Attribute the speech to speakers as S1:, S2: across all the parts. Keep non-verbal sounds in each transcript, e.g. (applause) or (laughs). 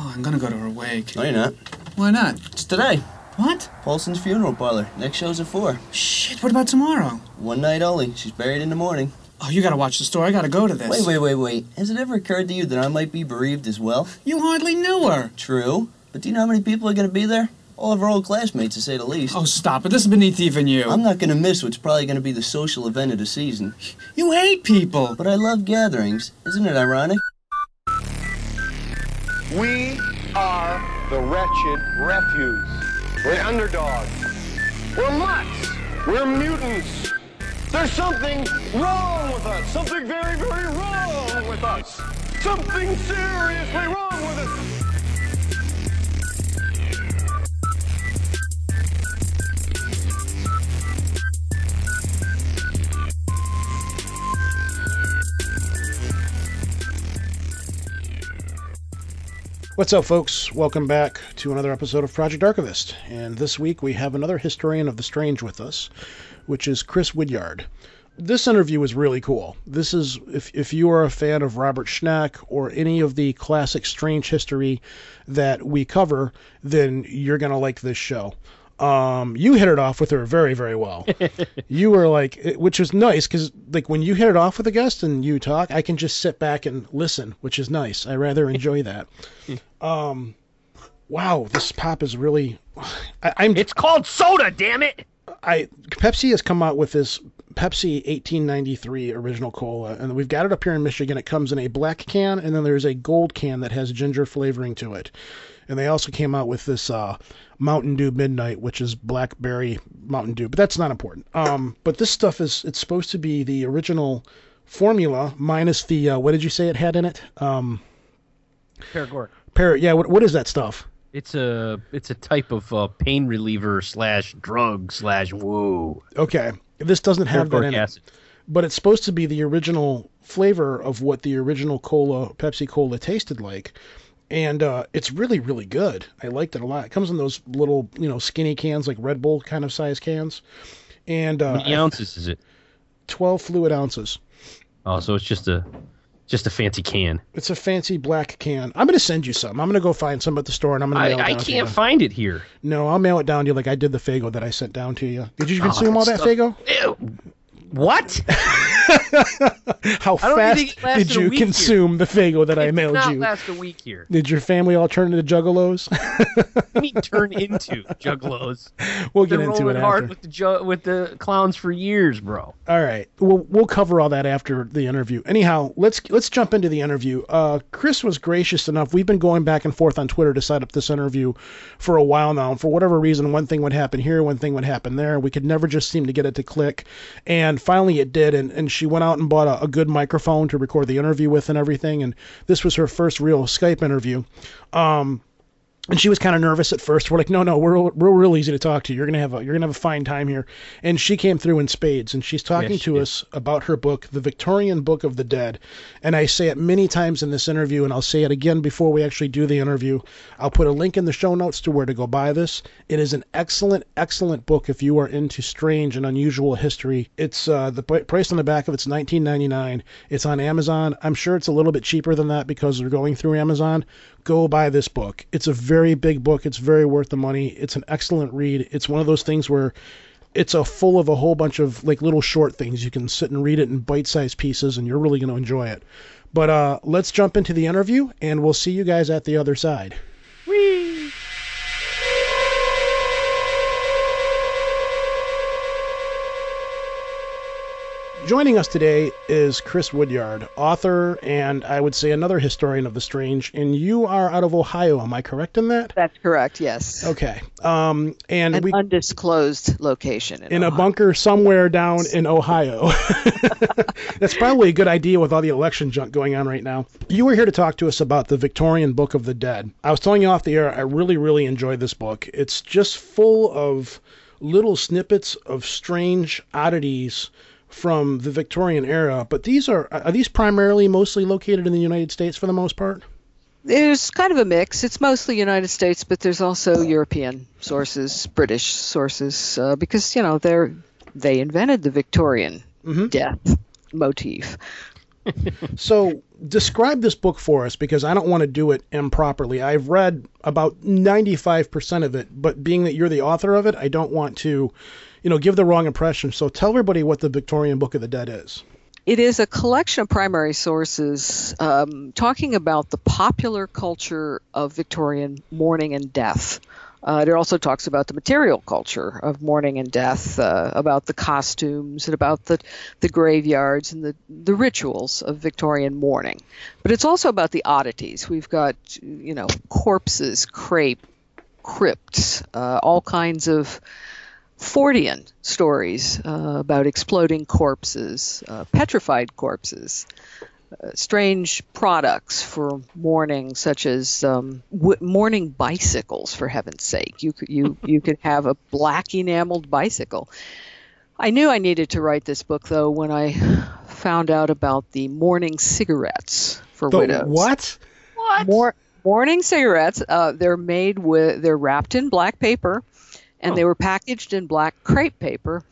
S1: Oh, I'm gonna go to her wake.
S2: No, you're not.
S1: Why not?
S2: It's today.
S1: What?
S2: Paulson's funeral parlor. Next show's at 4.
S1: Shit, what about tomorrow?
S2: One night only. She's buried in the morning.
S1: Oh, you gotta watch the store. I gotta go to this.
S2: Wait, wait, wait, wait. Has it ever occurred to you that I might be bereaved as well?
S1: You hardly knew her.
S2: True. But do you know how many people are to be there? All of our old classmates, to say the least.
S1: Oh, stop it. This is beneath even you.
S2: I'm not to miss what's probably to be the social event of the season.
S1: You hate people.
S2: But I love gatherings. Isn't it ironic?
S3: We are the wretched refuse. We're underdogs. We're mutts. We're mutants. There's something wrong with us. Something very, very wrong with us. Something seriously wrong with us.
S4: What's up, folks? Welcome back to another episode of Project Archivist. And this week we have another historian of the strange with us, which is Chris Woodyard. This interview is really cool. This is, if, if you are a fan of Robert Schneck or any of the classic strange history that we cover, then you're going to like this show. Um, you hit it off with her very, very well. (laughs) you were like, which was nice because, like, when you hit it off with a guest and you talk, I can just sit back and listen, which is nice. I rather enjoy that. (laughs) um, wow, this pop is really. I, I'm.
S5: It's called soda, damn it!
S4: I Pepsi has come out with this Pepsi 1893 original cola, and we've got it up here in Michigan. It comes in a black can, and then there's a gold can that has ginger flavoring to it. And they also came out with this uh, Mountain Dew Midnight, which is blackberry Mountain Dew, but that's not important. Um, but this stuff is it's supposed to be the original formula minus the uh, what did you say it had in it? Um,
S5: Paregoric.
S4: par- yeah, what what is that stuff?
S5: It's a it's a type of uh, pain reliever slash drug slash woo.
S4: Okay, this doesn't have that
S5: Paregoric
S4: in it.
S5: acid.
S4: but it's supposed to be the original flavor of what the original cola pepsi cola tasted like and uh, it's really really good i liked it a lot it comes in those little you know skinny cans like red bull kind of size cans and
S5: How
S4: uh,
S5: many ounces is it?
S4: 12 fluid ounces
S5: Oh, so it's just a just a fancy can.
S4: it's a fancy black can i'm gonna send you some i'm gonna go find some at the store and i'm gonna
S5: I,
S4: mail it
S5: I
S4: down to you.
S5: can't find it here.
S4: no i'll mail it down to you like i did the Faygo that i sent down to you did you
S5: Oh,
S4: consume all that
S5: stuff-
S4: Faygo
S5: Ew. What? (laughs)
S4: how
S5: I don't even think
S4: fast did you
S5: week here.
S4: consume the Faygo that i
S5: It did
S4: mailed
S5: not
S4: you
S5: last a week here.
S4: did your family all turn into juggalos (laughs)
S5: I mean, turn into juggalos. (laughs)
S4: we'll get
S5: Been
S4: into
S5: rolling
S4: it
S5: hard with the ju- with the clowns for years, bro.
S4: All right, we'll we'll cover all that after the interview. Anyhow, let's let's jump into the interview. Uh, Chris was gracious enough. We've been going back and forth on Twitter to set up this interview for a while now. And for whatever reason, one thing would happen here, one thing would happen there. We could never just seem to get it to click. And finally, it did. And and she went out and bought a, a good microphone to record the interview with and everything. And this was her first real Skype interview. Um, and she was kind of nervous at first. We're like, no, no, we're we're real easy to talk to. You're gonna have a you're gonna have a fine time here. And she came through in spades, and she's talking
S5: Yes, she
S4: to
S5: did.
S4: us about her book, The Victorian Book of the Dead. And I say it many times in this interview, and I'll say it again before we actually do the interview. I'll put a link in the show notes to where to go buy this. It is an excellent, excellent book if you are into strange and unusual history. It's uh, the price on the back of it's 19.99. It's on Amazon. I'm sure it's a little bit cheaper than that because they're going through Amazon go buy this book. It's a very big book. It's very worth the money. It's an excellent read. It's one of those things where it's a full of a whole bunch of like little short things. You can sit and read it in bite-sized pieces and you're really going to enjoy it. But uh let's jump into the interview and we'll see you guys at the other side. Joining us today is Chris Woodyard, author and I would say another historian of the strange. And you are out of Ohio, am I correct in that?
S6: That's correct. Yes.
S4: Okay. Um, and
S6: An
S4: we
S6: undisclosed location in,
S4: in a bunker somewhere down in Ohio. (laughs) That's probably a good idea with all the election junk going on right now. You were here to talk to us about the Victorian Book of the Dead. I was telling you off the air, I really, really enjoyed this book. It's just full of little snippets of strange oddities from the Victorian era. But these are are these primarily mostly located in the United States for the most part?
S6: There's kind of a mix. It's mostly United States, but there's also European sources, British sources, uh, because you know they're they invented the Victorian
S4: Mm-hmm.
S6: death motif. (laughs)
S4: So describe this book for us because I don't want to do it improperly. I've read about 95% of it, but being that you're the author of it, I don't want to, you know, give the wrong impression. So tell everybody what the Victorian Book of the Dead is.
S6: It is a collection of primary sources um, talking about the popular culture of Victorian mourning and death. Uh, it also talks about the material culture of mourning and death, uh, about the costumes and about the, the graveyards and the, the rituals of Victorian mourning. But it's also about the oddities. We've got, you know, corpses, crepe, crypts, uh, all kinds of Fortean stories uh, about exploding corpses, uh, petrified corpses, uh, strange products for mourning, such as um, w- mourning bicycles. For heaven's sake, you could you (laughs) you could have a black enameled bicycle. I knew I needed to write this book though when I found out about the mourning cigarettes for
S4: The
S6: widows.
S4: what?
S6: Mor- mourning cigarettes. Uh, they're made with they're wrapped in black paper, and they were packaged in black crepe paper.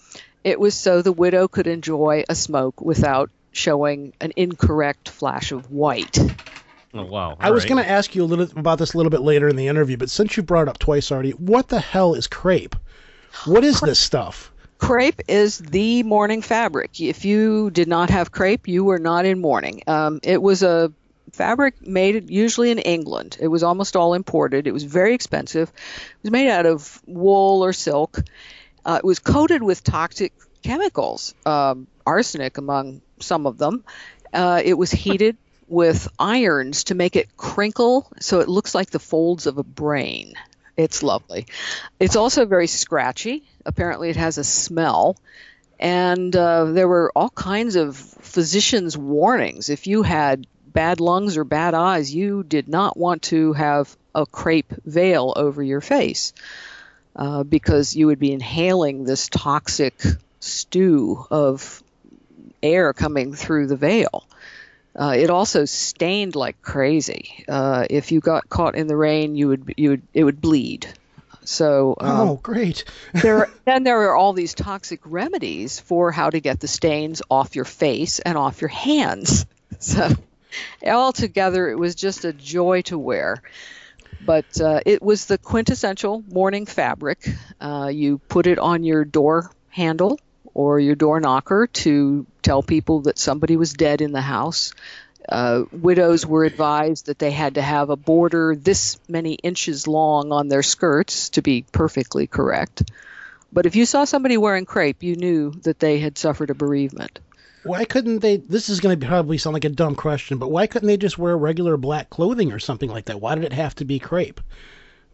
S6: It was so the widow could enjoy a smoke without showing an incorrect flash of white.
S5: Oh wow!
S4: I was going to ask you a little about this a little bit later in the interview, but since you brought it up twice already, what the hell is crepe? What is this stuff?
S6: Crepe is the mourning fabric. If you did not have crepe, you were not in mourning. Um, it was a fabric made usually in England. It was almost all imported. It was very expensive. It was made out of wool or silk. Uh, it was coated with toxic chemicals, um, arsenic among some of them. Uh, it was heated (laughs) with irons to make it crinkle so it looks like the folds of a brain. It's lovely. It's also very scratchy. Apparently, it has a smell. And uh, there were all kinds of physicians' warnings. If you had bad lungs or bad eyes, you did not want to have a crepe veil over your face uh, because you would be inhaling this toxic stew of air coming through the veil. Uh, it also stained like crazy. Uh, if you got caught in the rain, you would you would it would bleed. So um,
S4: oh, great. (laughs)
S6: there then there are all these toxic remedies for how to get the stains off your face and off your hands. (laughs) So altogether, it was just a joy to wear. But uh, it was the quintessential mourning fabric. Uh, you put it on your door handle or your door knocker to tell people that somebody was dead in the house. Uh, widows were advised that they had to have a border this many inches long on their skirts to be perfectly correct. But if you saw somebody wearing crepe, you knew that they had suffered a bereavement.
S4: Why couldn't they? This is going to probably sound like a dumb question, but why couldn't they just wear regular black clothing or something like that? Why did it have to be crepe?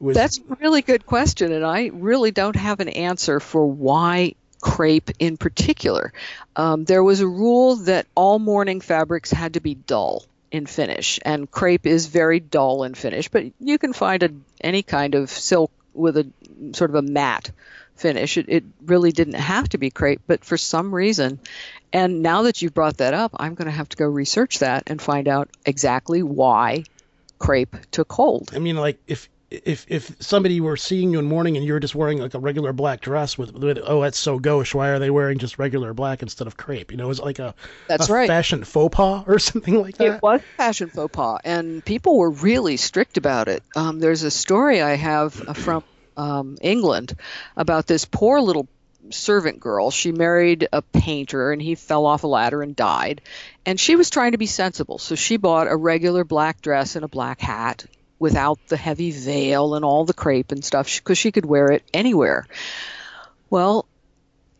S4: Was,
S6: That's a really good question, and I really don't have an answer for why crepe in particular. Um, there was a rule that all mourning fabrics had to be dull in finish, and crepe is very dull in finish, but you can find a, any kind of silk with a sort of a matte finish. It, it really didn't have to be crepe, but for some reason, and now that you've brought that up, I'm going to have to go research that and find out exactly why crepe took hold.
S4: I mean, like if if if somebody were seeing you in mourning and you were just wearing like a regular black dress with, with oh that's so gauche why are they wearing just regular black instead of crepe you know is it like a
S6: That's
S4: a
S6: right.
S4: fashion faux pas or (laughs) something like that
S6: It was fashion faux pas, and people were really strict about it. Um, there's a story I have from um, England about this poor little servant girl. She married a painter, and he fell off a ladder and died. And she was trying to be sensible, so she bought a regular black dress and a black hat without the heavy veil and all the crepe and stuff because she could wear it anywhere. Well,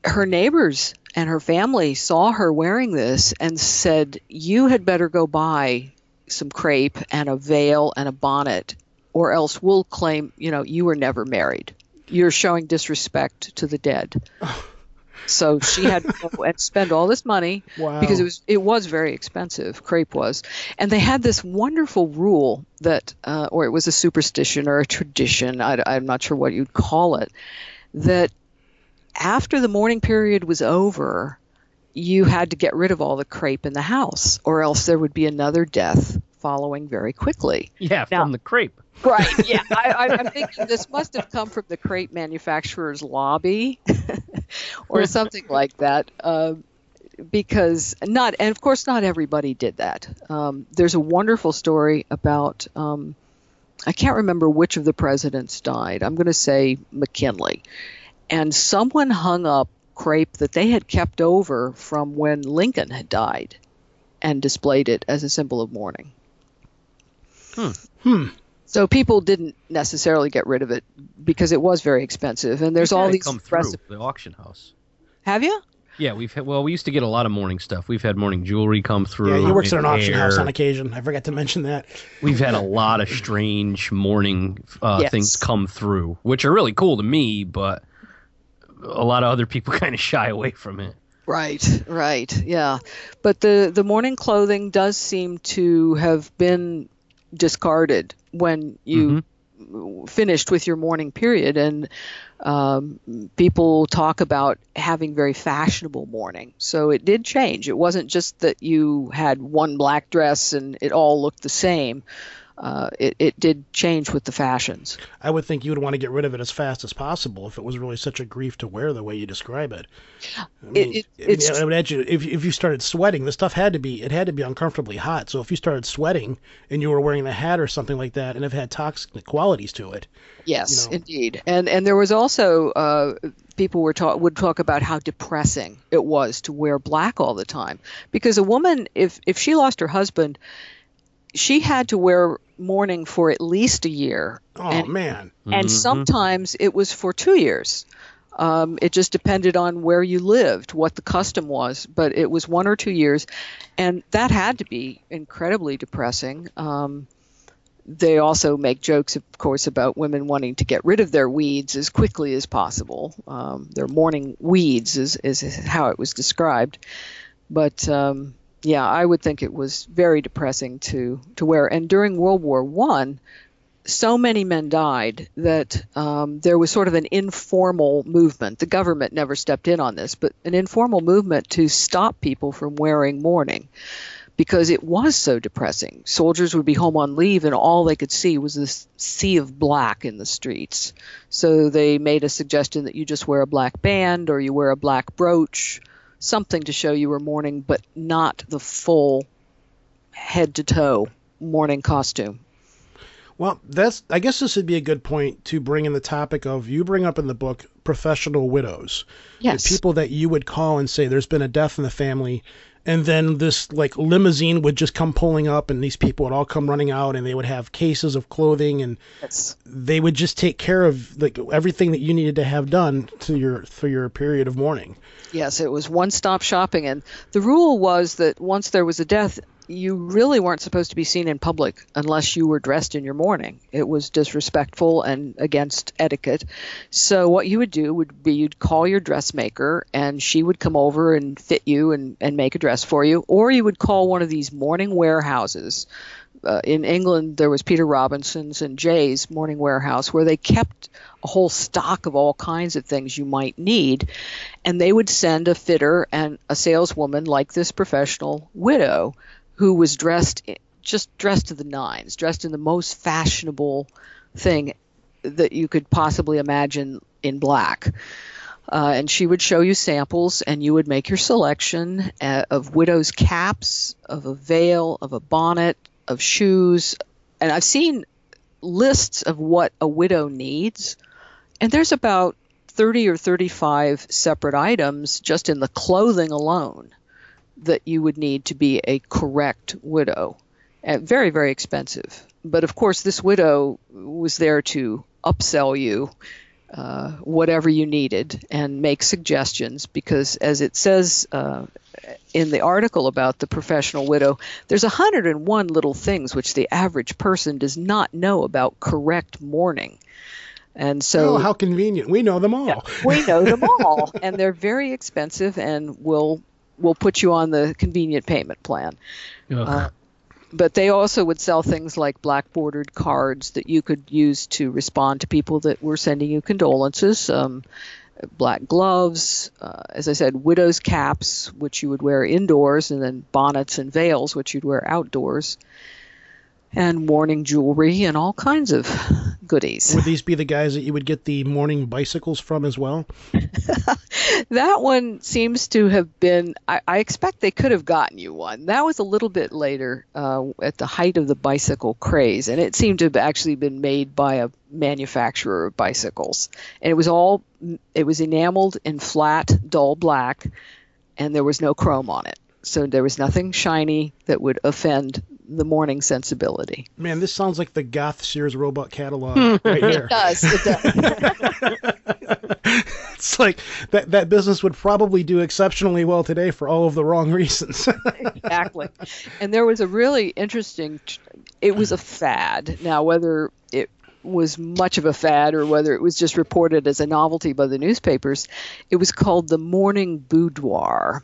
S6: her neighbors and her family saw her wearing this and said, You had better go buy some crepe and a veil and a bonnet, or else we'll claim, you know, you were never married. You're showing disrespect to the dead. (sighs) So she had to go and spend all this money
S4: Wow.
S6: because it was it was very expensive. Crepe was, and they had this wonderful rule that, uh, or it was a superstition or a tradition. I, I'm not sure what you'd call it. That after the mourning period was over, you had to get rid of all the crepe in the house, or else there would be another death following very quickly.
S5: Yeah,
S6: Now-
S5: from the crepe.
S6: Right. Yeah. (laughs) I, I, I'm thinking this must have come from the crepe manufacturer's lobby (laughs) or something like that. Uh, because not, and of course, not everybody did that. Um, there's a wonderful story about, um, I can't remember which of the presidents died. I'm going to say McKinley. And someone hung up crepe that they had kept over from when Lincoln had died and displayed it as a symbol of mourning.
S5: Hmm.
S6: So people didn't necessarily get rid of it because it was very expensive, and there's all these
S5: come through
S6: reci-
S5: the auction house.
S6: Have you?
S5: Yeah, we've had, well, we used to get a lot of mourning stuff. We've had mourning jewelry come through.
S4: Yeah, he works at an
S5: and
S4: auction house on occasion. I forgot to mention that.
S5: We've had a lot of strange mourning uh,
S6: Yes.
S5: things come through, which are really cool to me, but a lot of other people (laughs) kind of shy away from it.
S6: Right, right, yeah. But the the mourning clothing does seem to have been discarded when you finished with your mourning period, and um, people talk about having very fashionable mourning. So it did change. It wasn't just that you had one black dress and it all looked the same. Uh, it, it did change with the fashions.
S4: I would think you would want to get rid of it as fast as possible if it was really such a grief to wear the way you describe it. I
S6: It-
S4: mean,
S6: it-
S4: I mean, I would imagine if if you started sweating, the stuff had to be it had to be uncomfortably hot. So if you started sweating and you were wearing the hat or something like that, and it had toxic qualities to it,
S6: Yes,
S4: you know.
S6: indeed. And and there was also uh, people were talk would talk about how depressing it was to wear black all the time because a woman if if she lost her husband, she had to wear mourning for at least a year.
S4: oh
S6: and,
S4: man,
S6: and sometimes it was for two years. Um, it just depended on where you lived, what the custom was, but it was one or two years, and that had to be incredibly depressing. Um, they also make jokes, of course, about women wanting to get rid of their weeds as quickly as possible. Um, their mourning weeds is, is how it was described. But um, yeah, I would think it was very depressing to, to wear. And during World War One, so many men died that um, there was sort of an informal movement. The government never stepped in on this, but an informal movement to stop people from wearing mourning because it was so depressing. Soldiers would be home on leave and all they could see was this sea of black in the streets. So they made a suggestion that you just wear a black band or you wear a black brooch, something to show you were mourning, but not the full head to toe mourning costume.
S4: Well, that's. I guess this would be a good point to bring in the topic of you bring up in the book professional widows.
S6: Yes.
S4: The people that you would call and say there's been a death in the family, and then this like limousine would just come pulling up, and these people would all come running out, and they would have cases of clothing, and
S6: Yes.
S4: they would just take care of like everything that you needed to have done to your for your period of mourning.
S6: Yes, it was one stop shopping. And the rule was that once there was a death, you really weren't supposed to be seen in public unless you were dressed in your mourning. It was disrespectful and against etiquette. So, what you would do would be you'd call your dressmaker and she would come over and fit you and, and make a dress for you. Or you would call one of these mourning warehouses. Uh, in England, there was Peter Robinson's and Jay's Mourning Warehouse, where they kept a whole stock of all kinds of things you might need, and they would send a fitter and a saleswoman like this professional widow, who was dressed just dressed to the nines, dressed in the most fashionable thing that you could possibly imagine in black. Uh, and she would show you samples, and you would make your selection uh, of widow's caps, of a veil, of a bonnet, of shoes. And I've seen lists of what a widow needs, and there's about 30 or 35 separate items just in the clothing alone that you would need to be a correct widow. Very, very expensive. But of course, this widow was there to upsell you uh, whatever you needed and make suggestions because, as it says uh, in the article about the professional widow, there's 101 little things which the average person does not know about correct mourning. And so
S4: oh, how convenient! We know them all.
S6: we know them (laughs) all, and they're very expensive, and will will put you on the convenient payment plan.
S5: Ugh.
S6: But they also would sell things like black bordered cards that you could use to respond to people that were sending you condolences. Um, black gloves, uh, as I said, widow's caps, which you would wear indoors, and then bonnets and veils, which you'd wear outdoors, and mourning jewelry and all kinds of goodies.
S4: Would these be the guys that you would get the mourning bicycles from as well? (laughs)
S6: That one seems to have been. I, I expect they could have gotten you one. That was a little bit later, uh, at the height of the bicycle craze, and it seemed to have actually been made by a manufacturer of bicycles. And it was all. It was enameled in flat, dull black, and there was no chrome on it. So there was nothing shiny that would offend the mourning sensibility.
S4: Man, this sounds like the Goth Sears Roebuck catalog (laughs) right here.
S6: It does. It does. (laughs)
S4: It's like that that business would probably do exceptionally well today for all of the wrong reasons. (laughs)
S6: exactly. And there was a really interesting. It was a fad. Now, whether it was much of a fad or whether it was just reported as a novelty by the newspapers, it was called the mourning boudoir.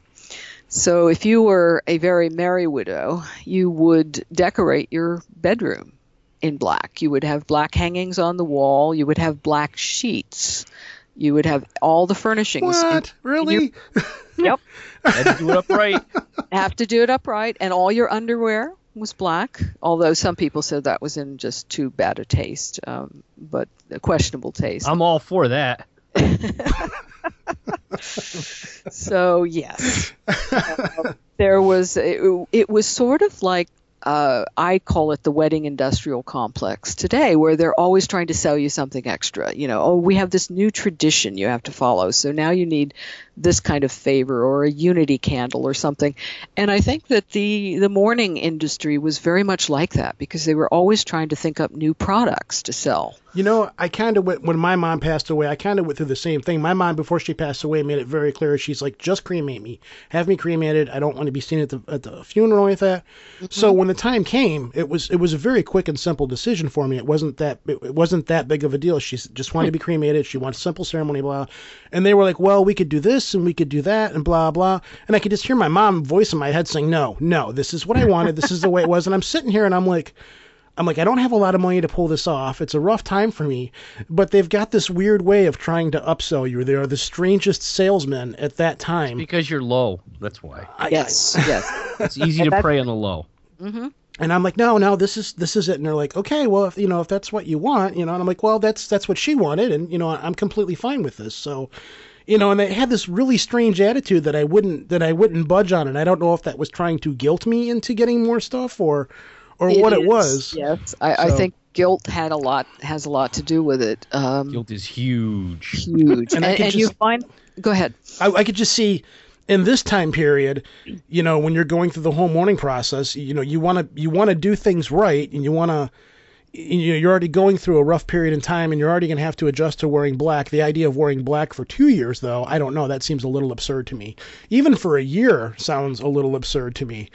S6: So, if you were a very merry widow, you would decorate your bedroom in black. You would have black hangings on the wall. You would have black sheets. You would have all the furnishings. in-
S4: what? Really? (laughs)
S6: Yep.
S5: Had to do it upright.
S6: have to do it upright, and all your underwear was black. Although some people said that was in just too bad a taste, um, but a questionable taste.
S5: I'm all for that. (laughs) (laughs)
S6: so yes, Uh, there was it, it was sort of like. Uh, I call it the wedding industrial complex today, where they're always trying to sell you something extra. You know, oh, we have this new tradition you have to follow, so now you need this kind of favor or a unity candle or something. And I think that the the mourning industry was very much like that because they were always trying to think up new products to sell.
S4: You know, I kind of went when my mom passed away. I kind of went through the same thing. My mom, before she passed away, made it very clear. She's like, "Just cremate me, have me cremated. I don't want to be seen at the at the funeral like that." Mm-hmm. So when the time came, it was it was a very quick and simple decision for me. It wasn't that it, it wasn't that big of a deal. She just wanted to be hmm. cremated. She wanted a simple ceremony, blah. And they were like, "Well, we could do this and we could do that and blah blah." And I could just hear my mom voice in my head saying, "No, no, this is what I wanted. This is the way it was." And I'm sitting here and I'm like. I'm like, I don't have a lot of money to pull this off. It's a rough time for me. But they've got this weird way of trying to upsell you. They are the strangest salesmen at that time.
S5: Because you're low. That's why.
S4: I-
S6: Yes, yes. (laughs)
S5: It's easy to prey on the low. Mm-hmm.
S4: and I'm like, no, no, this is this is it. And they're like, okay, well, if you know, if that's what you want, you know, and I'm like, well, that's that's what she wanted, and you know, I'm completely fine with this. So, you know, and they had this really strange attitude that I wouldn't that I wouldn't budge on, and I don't know if that was trying to guilt me into getting more stuff or or what it was.
S6: Yes, I, I think guilt had a lot has a lot to do with it. Um,
S5: Guilt is huge.
S6: huge,
S4: And
S6: and,
S4: I could
S6: and you find. Go ahead.
S4: I, I could just see in this time period, you know, when you're going through the whole mourning process, you know, you want to you want to do things right, and you want to. You know, you're already going through a rough period in time, and you're already going to have to adjust to wearing black. The idea of wearing black for two years, though, I don't know. That seems a little absurd to me. Even for a year, sounds a little absurd to me.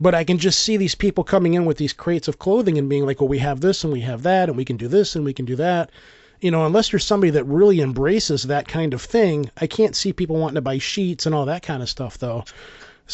S4: But I can just see these people coming in with these crates of clothing and being like, "Well, we have this and we have that, and we can do this and we can do that." you know, unless you're somebody that really embraces that kind of thing, I can't see people wanting to buy sheets and all that kind of stuff, though.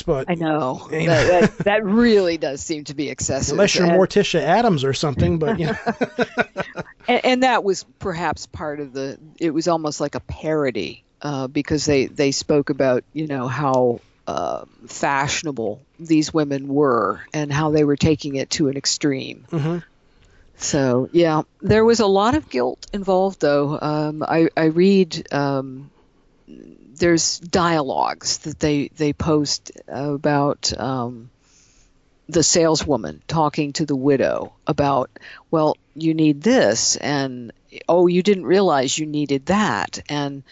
S4: But
S6: I know (laughs)
S4: You
S6: that, that, that really does seem to be excessive.
S4: unless you're
S6: and,
S4: Morticia Addams or something, but you know, (laughs) (laughs)
S6: and, and that was perhaps part of the. It was almost like a parody uh, because they they spoke about you know how uh, fashionable these women were and how they were taking it to an extreme.
S4: Mhm.
S6: So yeah, there was a lot of guilt involved, though. Um, I I read. Um, there's dialogues that they they post about um, the saleswoman talking to the widow about well you need this and oh you didn't realize you needed that. And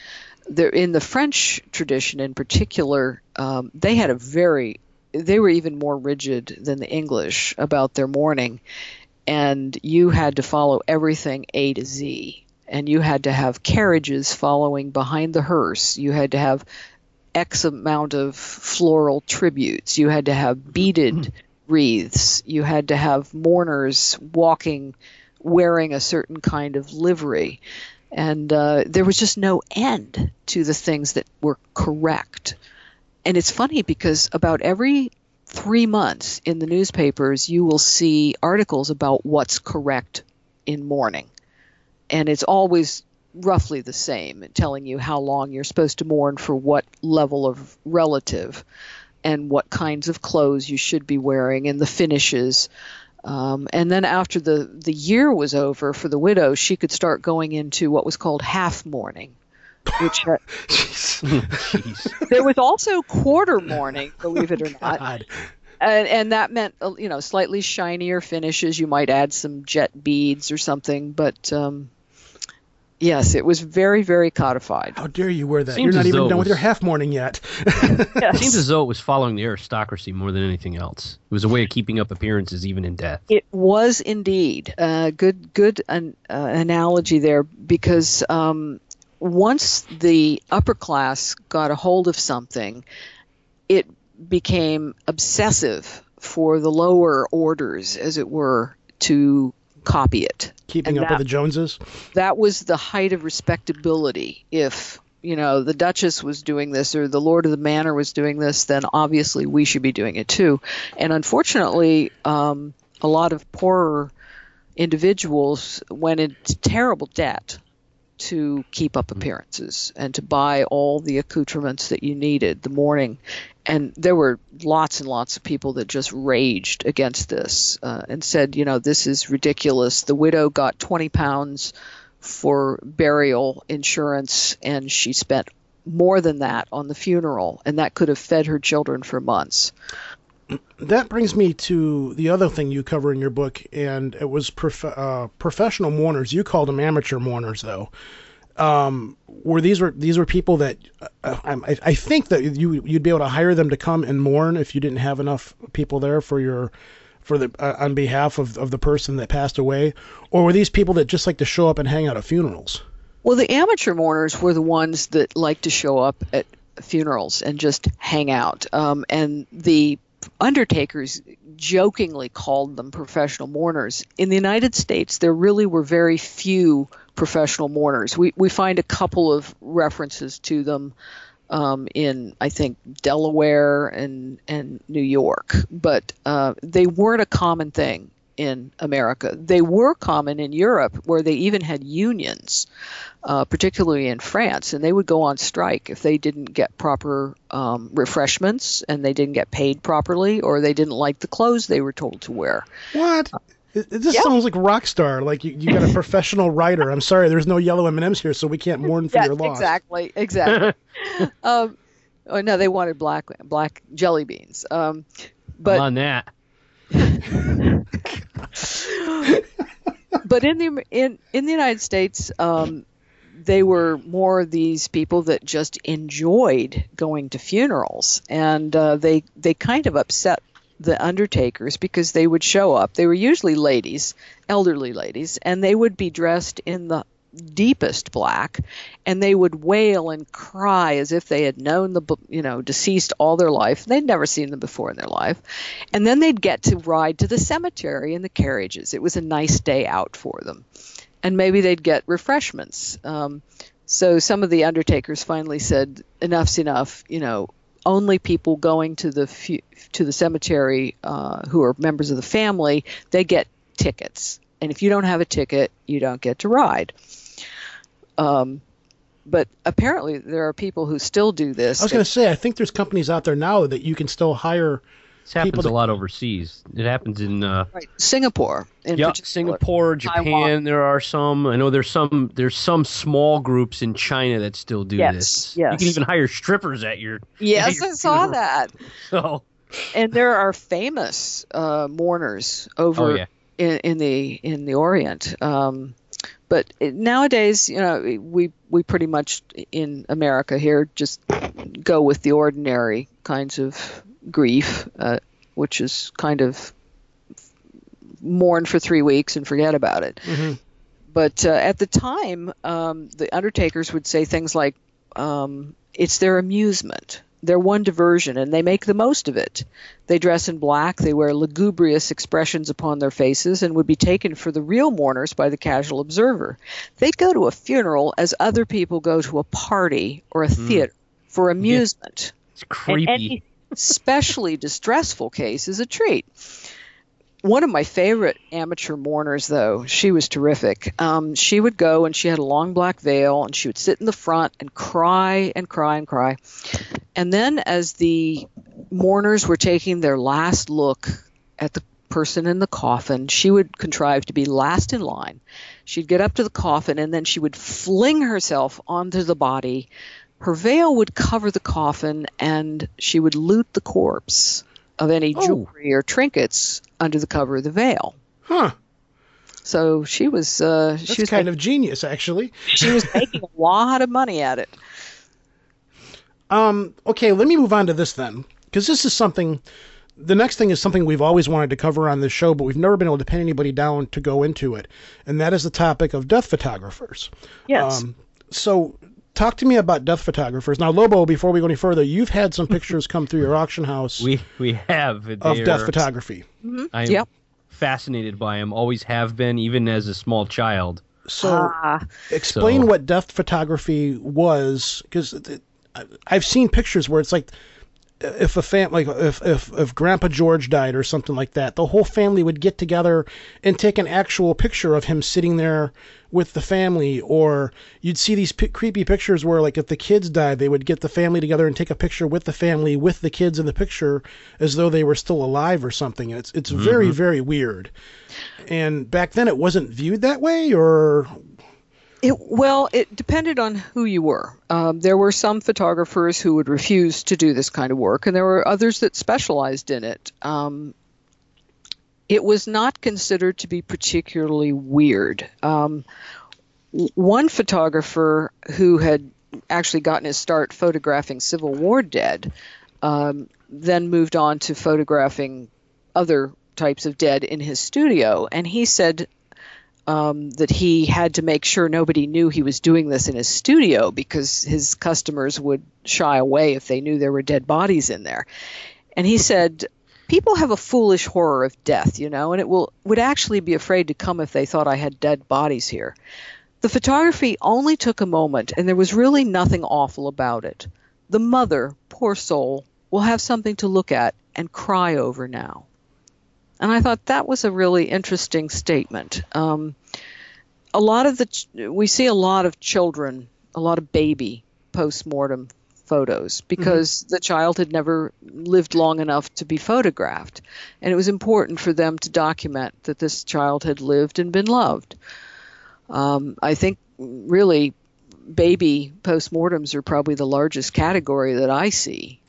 S6: there in the French tradition in particular um, they had a very they were even more rigid than the English about their mourning and you had to follow everything A to Z and you had to have carriages following behind the hearse you had to have X amount of floral tributes. You had to have beaded wreaths. You had to have mourners walking wearing a certain kind of livery. And uh, there was just no end to the things that were correct. And it's funny because about every three months in the newspapers, you will see articles about what's correct in mourning. And it's always roughly the same, telling you how long you're supposed to mourn for what level of relative and what kinds of clothes you should be wearing and the finishes. Um, and then after the, the year was over for the widow, she could start going into what was called half mourning, which (laughs) had, (laughs) there was also quarter mourning, believe it or (laughs) not.
S4: God.
S6: and, and that meant uh, you know slightly shinier finishes. You might add some jet beads or something, but um, yes, it was very very codified.
S4: How dare you wear that?
S5: Seems
S4: You're not even
S5: though it
S4: done with your half mourning yet. (laughs)
S5: It seems as though it was following the aristocracy more than anything else. It was a way of keeping up appearances even in death.
S6: It was indeed uh, good good an, uh, analogy there because um, once the upper class got a hold of something, it became obsessive for the lower orders, as it were, to copy it.
S4: Keeping
S6: And
S4: up with the Joneses.
S6: that was the height of respectability. If you know the Duchess was doing this or the Lord of the Manor was doing this, then obviously we should be doing it too. And unfortunately, um, a lot of poorer individuals went into terrible debt to keep up appearances and to buy all the accoutrements that you needed the mourning. And there were lots and lots of people that just raged against this uh, and said you know this is ridiculous. The widow got 20 pounds for burial insurance and she spent more than that on the funeral and that could have fed her children for months
S4: That brings me to the other thing you cover in your book, and it was prof- uh, professional mourners. You called them amateur mourners, though. Um, were these were these were people that uh, I, I think that you you'd be able to hire them to come and mourn if you didn't have enough people there for your for the uh, on behalf of, of the person that passed away, or were these people that just like to show up and hang out at funerals?
S6: Well, the amateur mourners were the ones that like to show up at funerals and just hang out. Um, and the undertakers jokingly called them professional mourners. In the United States, there really were very few professional mourners. We, we find a couple of references to them um, in, I think, Delaware and, and New York, but uh, they weren't a common thing in America. They were common in Europe, where they even had unions, uh, particularly in France, and they would go on strike if they didn't get proper um, refreshments and they didn't get paid properly, or they didn't like the clothes they were told to wear.
S4: What? It, it just
S6: Yeah.
S4: sounds like rock star. Like you, you got a (laughs) professional writer. I'm sorry, there's no yellow M and M's here, so we can't mourn for
S6: Yeah,
S4: your loss.
S6: exactly, exactly. (laughs) um, oh no, they wanted black black jelly beans. Um, but
S5: on that.
S6: But in the in in the United States, um, they were more these people that just enjoyed going to funerals, and uh, they they kind of upset the undertakers because they would show up. They were usually ladies, elderly ladies, and they would be dressed in the deepest black and they would wail and cry as if they had known the you know deceased all their life. They'd never seen them before in their life. And then they'd get to ride to the cemetery in the carriages. It was a nice day out for them. And maybe they'd get refreshments. Um, so some of the undertakers finally said enough's enough you know only people going to the fu- to the cemetery uh, who are members of the family they get tickets. And if you don't have a ticket you don't get to ride um, but apparently there are people who still do this
S4: I was going to say, I think there's companies out there now that you can still hire.
S5: This happens
S4: People that-
S5: a lot overseas. It happens in uh,
S6: right, singapore in
S5: yeah,
S6: particular.
S5: Singapore, Japan.
S6: Taiwan.
S5: There are some. I know there's some. There's some small groups in China that still do
S6: Yes,
S5: this.
S6: yes.
S5: You can even hire strippers at your.
S6: yes
S5: your
S6: i saw
S5: funeral.
S6: that (laughs)
S5: So.
S6: and there are famous uh, mourners over
S5: Oh yeah.
S6: in, in the in the Orient. Um, but it, nowadays, you know, we we pretty much in America here just go with the ordinary kinds of grief, uh, which is kind of mourn for three weeks and forget about it. But uh, at the time, um, the undertakers would say things like, um, "It's their amusement." Their one diversion, and they make the most of it. They dress in black, they wear lugubrious expressions upon their faces, and would be taken for the real mourners by the casual observer. They'd go to a funeral as other people go to a party or a hmm. theater for amusement.
S5: It's
S6: And
S5: creepy.
S6: any especially distressful case is a treat. One of my favorite amateur mourners, though, she was terrific. Um, she would go and she had a long black veil and she would sit in the front and cry and cry and cry. And then, as the mourners were taking their last look at the person in the coffin. She would contrive to be last in line. She'd get up to the coffin and then she would fling herself onto the body. Her veil would cover the coffin and she would loot the corpse of any
S5: Oh.
S6: jewelry or trinkets under the cover of the veil.
S4: Huh.
S6: So she was uh,
S4: That's
S6: she was
S4: kind of genius, actually.
S6: she was (laughs) making a lot of money at it.
S4: Um, okay, let me move on to this then, because this is something. The next thing is something we've always wanted to cover on this show, but we've never been able to pin anybody down to go into it, and that is the topic of death photographers.
S6: Yes.
S4: Um, so, talk to me about death photographers. Now, Lobo, before we go any further, you've had some pictures come through your auction house
S5: We we have
S4: of
S5: they
S4: death
S5: are-
S4: photography.
S5: I'm
S6: Yep.
S5: fascinated by them. Always have been, even as a small child.
S4: So,
S6: Ah,
S4: explain
S5: So-
S4: what death photography was, because I've seen pictures where it's like if a fam like if, if if Grandpa George died or something like that, the whole family would get together and take an actual picture of him sitting there with the family, or you'd see these p- creepy pictures where like if the kids died, they would get the family together and take a picture with the family with the kids in the picture as though they were still alive or something. And it's it's very very weird. And back then it wasn't viewed that way, or
S6: It, well, it depended on who you were. Um, there were some photographers who would refuse to do this kind of work, and there were others that specialized in it. Um, it was not considered to be particularly weird. Um, one photographer who had actually gotten his start photographing Civil War dead um, then moved on to photographing other types of dead in his studio, and he said um, that he had to make sure nobody knew he was doing this in his studio because his customers would shy away if they knew there were dead bodies in there. And he said, People have a foolish horror of death, you know, and it will would actually be afraid to come if they thought I had dead bodies here. The photography only took a moment, and there was really nothing awful about it. The mother, poor soul, will have something to look at and cry over now. And I thought that was a really interesting statement. Um, a lot of the ch- we see a lot of children, a lot of baby post-mortem photos because the child had never lived long enough to be photographed, and it was important for them to document that this child had lived and been loved. Um, I think really baby postmortems are probably the largest category that I see.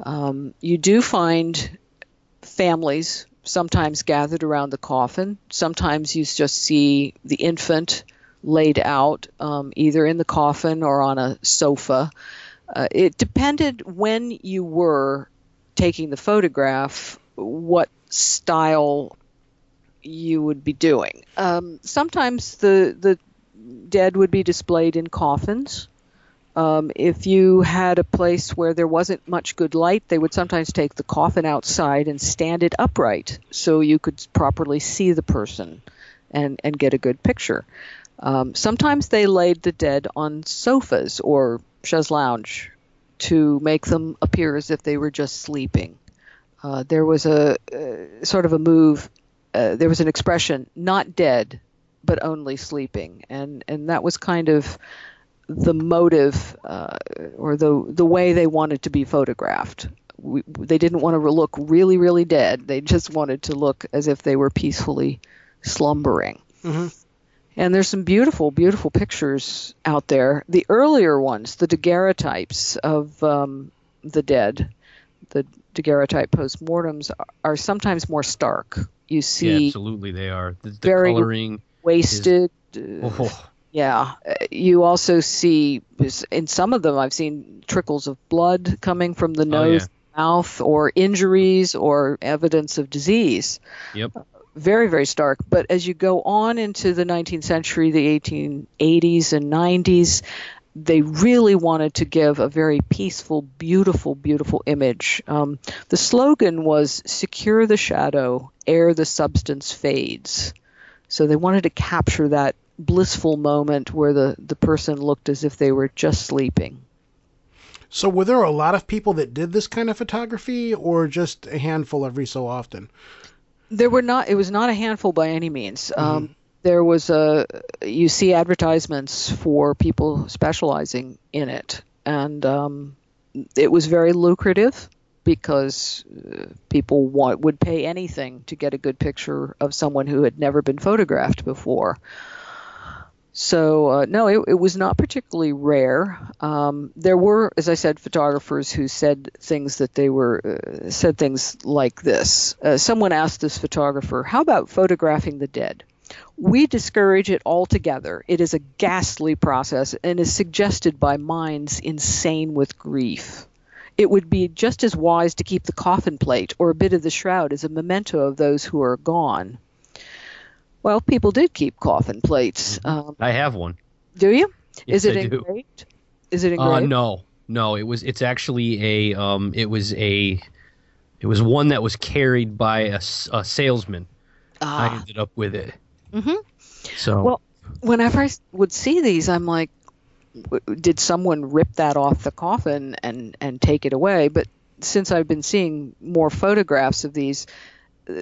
S6: Um, you do find families sometimes gathered around the coffin. Sometimes you just see the infant laid out um, either in the coffin or on a sofa. Uh, it depended when you were taking the photograph, what style you would be doing. Um, sometimes the the dead would be displayed in coffins. Um, if you had a place where there wasn't much good light, they would sometimes take the coffin outside and stand it upright so you could properly see the person and, and get a good picture. Um, sometimes they laid the dead on sofas or chaise lounge to make them appear as if they were just sleeping. Uh, there was a uh, sort of a move, uh, there was an expression, not dead, but only sleeping. And, and that was kind of the motive uh, or the the way they wanted to be photographed. We, they didn't want to look really, really dead. They just wanted to look as if they were peacefully slumbering. And there's some beautiful, beautiful pictures out there. The earlier ones, the daguerreotypes of um, the dead, the daguerreotype postmortems, are, are sometimes more stark. You
S5: Yeah,
S6: see
S5: absolutely, they are. The, the
S6: very-
S5: coloring.
S6: wasted. uh,
S5: Oh,
S6: yeah, uh, you also see in some of them I've seen trickles of blood coming from the
S5: Oh,
S6: nose,
S5: yeah.
S6: mouth, or injuries or evidence of disease.
S5: yep.
S6: Very, very stark. But as you go on into the 19th century, the 1880s and 90s, they really wanted to give a very peaceful, beautiful, beautiful image. Um, the slogan was "Secure the shadow, ere the substance fades." So they wanted to capture that blissful moment where the, the person looked as if they were just sleeping.
S4: So were there a lot of people that did this kind of photography, or just a handful every so often?
S6: There were not. It was not a handful by any means. Um, there was a. You see advertisements for people specializing in it, and um, it was very lucrative. because uh, people want, would pay anything to get a good picture of someone who had never been photographed before. So uh, no, it, it was not particularly rare. Um, there were, as I said, photographers who said things that they were uh, said things like this. Uh, someone asked this photographer, "How about photographing the dead?" We discourage it altogether. It is a ghastly process and is suggested by minds insane with grief. It would be just as wise to keep the coffin plate or a bit of the shroud as a memento of those who are gone. Well, people did keep coffin plates. Um,
S5: I have one.
S6: do you?
S5: Yes,
S6: is it
S5: I do.
S6: engraved? Is it
S5: Uh,
S6: engraved?
S5: no, no. It was. It's actually a. Um. It was a. It was one that was carried by a salesman. I
S6: Ah.
S5: ended up with it.
S6: Mhm.
S5: So.
S6: Well, whenever I would see these, I'm like, w- did someone rip that off the coffin and and take it away? But since I've been seeing more photographs of these, uh,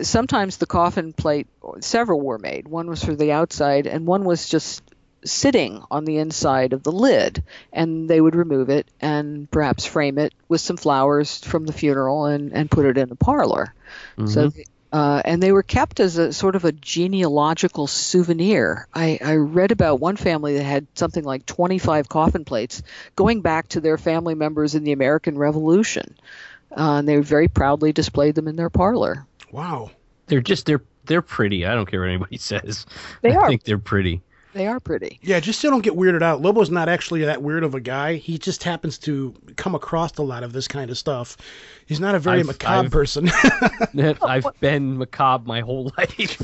S6: sometimes the coffin plate, several were made. One was for the outside, and one was just sitting on the inside of the lid, and they would remove it and perhaps frame it with some flowers from the funeral and and put it in the parlor. So, uh, and they were kept as a sort of a genealogical souvenir. I, I read about one family that had something like 25 coffin plates going back to their family members in the American Revolution. Uh, and they very proudly displayed them in their parlor.
S4: Wow.
S5: they're just they're they're pretty. I don't care what anybody (laughs) says.
S6: They
S5: I
S6: are.
S5: think they're pretty.
S6: They are pretty.
S4: Yeah, just so don't get weirded out. Lobo's not actually that weird of a guy. He just happens to come across a lot of this kind of stuff. He's not a very
S5: I've-
S4: macabre
S5: I've-
S4: person. (laughs) (laughs)
S5: I've been macabre my whole life.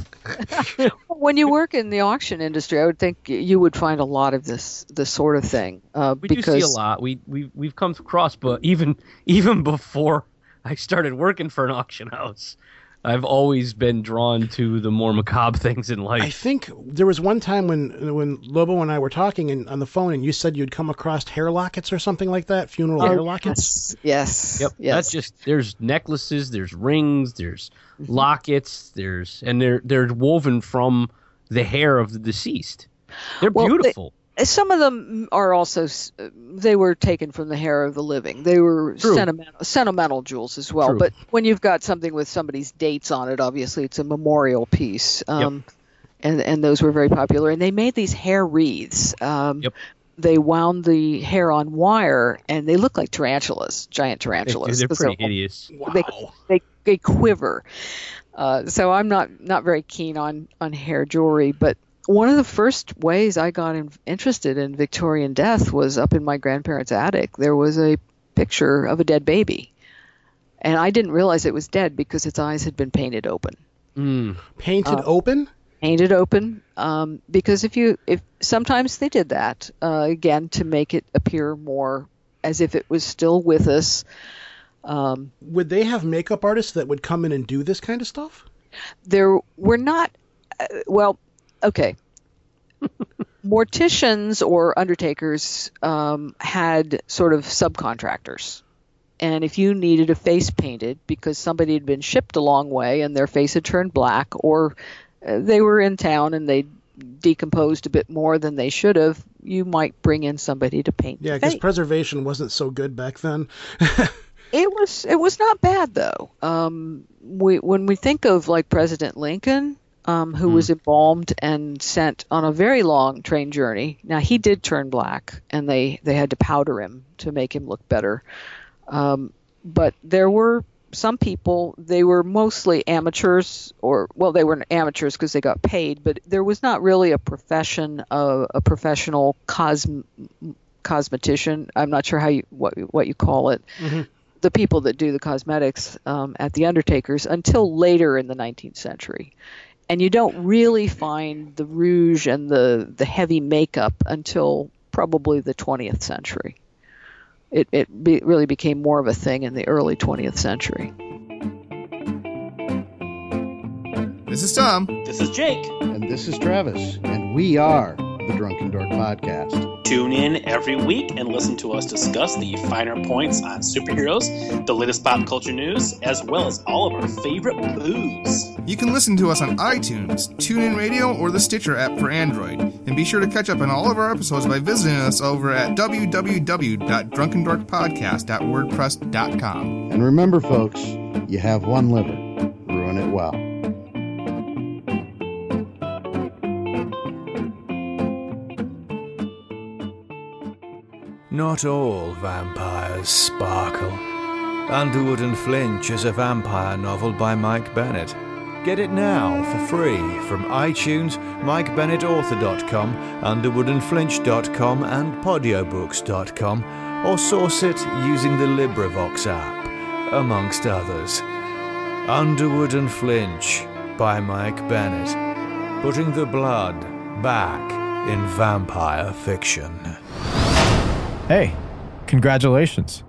S6: When you work in the auction industry, I would think you would find a lot of this this sort of thing. Uh,
S5: We
S6: because
S5: do see a lot. We we we've come across, but even even before I started working for an auction house, I've always been drawn to the more macabre (laughs) things in life.
S4: I think there was one time when when Lobo and I were talking and, on the phone, and you said you'd come across hair lockets or something like that, funeral oh, hair lockets.
S6: Yes.
S5: Yep.
S6: Yes.
S5: That's just there's necklaces, there's rings, there's mm-hmm. lockets, there's and they're they're woven from the hair of the deceased. They're
S6: Well, they-
S5: beautiful.
S6: Some of them are also they were taken from the hair of the living. They were sentimental, sentimental jewels as well.
S5: True.
S6: But when you've got something with somebody's dates on it, obviously it's a memorial piece. Um, and and those were very popular. And they made these hair wreaths. Um,
S5: Yep.
S6: They wound the hair on wire, and they look like tarantulas, giant
S5: They,
S6: tarantulas.
S5: they're
S6: 'cause
S5: pretty
S6: they're-
S5: hideous.
S6: They,
S4: Wow.
S6: they they quiver. Uh, so I'm not not very keen on on hair jewelry, but one of the first ways I got in, interested in Victorian death was up in my grandparents' attic. There was a picture of a dead baby, and I didn't realize it was dead because its eyes had been painted open.
S5: Mm.
S4: Painted
S6: Uh,
S4: open.
S6: Painted open, um, because if you if sometimes they did that uh, again to make it appear more as if it was still with us. Um,
S4: Would they have makeup artists that would come in and do this kind of stuff?
S6: there were not uh, well okay morticians or undertakers um, had sort of subcontractors and if you needed a face painted because somebody had been shipped a long way and their face had turned black or uh, they were in town and they decomposed a bit more than they should have you might bring in somebody to paint
S4: Yeah, because preservation wasn't so good back then. (laughs)
S6: It was it was not bad though. Um, we when we think of like President Lincoln, um, who was embalmed and sent on a very long train journey. Now he did turn black, and they they had to powder him to make him look better. Um, but there were some people. They were mostly amateurs, or well, they were amateurs because they got paid. But there was not really a profession of a professional cosm cosmetician. I'm not sure how you what what you call it the people that do the cosmetics um, at the Undertakers until later in the 19th century. And you don't really find the rouge and the, the heavy makeup until probably the 20th century. It, it be, really became more of a thing in the early 20th century.
S7: This is Tom.
S8: This is Jake.
S9: And this is Travis, and we are
S7: the Drunken Dork Podcast.
S8: Tune in every week and listen to us discuss the finer points on superheroes, the latest pop culture news, as well as all of our favorite booze.
S9: You can listen to us on iTunes, TuneIn Radio, or the Stitcher app for Android. And be sure to catch up on all of our episodes by visiting us over at www.drunkendorkpodcast.wordpress.com.
S7: And remember, folks, you have one liver. Ruin it well.
S10: Not all vampires sparkle. Underwood and Flinch is a vampire novel by Mike Bennett. Get it now for free from iTunes, MikeBennettAuthor.com, UnderwoodandFlinch.com, and Podiobooks.com, or source it using the LibriVox app, amongst others. Underwood and Flinch by Mike Bennett, putting the blood back in vampire fiction.
S11: Hey, congratulations.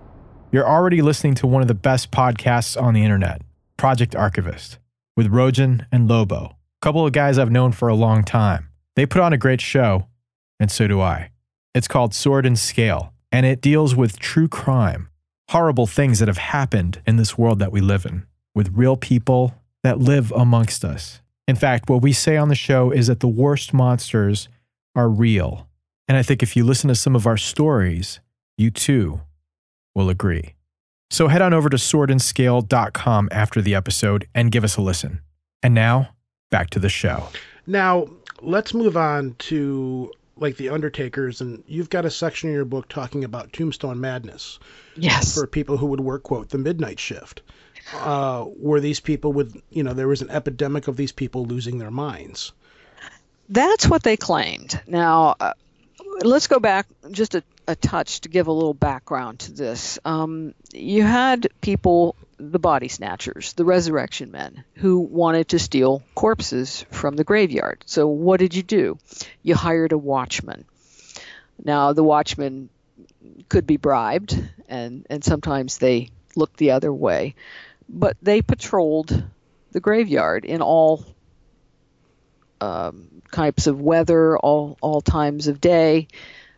S11: You're already listening to one of the best podcasts on the internet, Project Archivist, with Rojan and Lobo, a couple of guys I've known for a long time. They put on a great show, and so do I. It's called Sword and Scale, and it deals with true crime, horrible things that have happened in this world that we live in, with real people that live amongst us. In fact, what we say on the show is that the worst monsters are real. And I think if you listen to some of our stories, you too will agree. So head on over to swordandscale.com after the episode and give us a listen. And now, back to the show.
S4: Now, let's move on to like the Undertakers, and you've got a section in your book talking about Tombstone Madness.
S6: Yes.
S4: For people who would work, quote, the midnight shift. Uh, where these people would, you know, there was an epidemic of these people losing their minds.
S6: That's what they claimed. Now, uh, let's go back just a, a, touch to give a little background to this. Um, you had people, the body snatchers, the resurrection men, who wanted to steal corpses from the graveyard. So, what did you do? You hired a watchman. Now, the watchman could be bribed, and, and sometimes they looked the other way, but they patrolled the graveyard in all um, types of weather, all all times of day.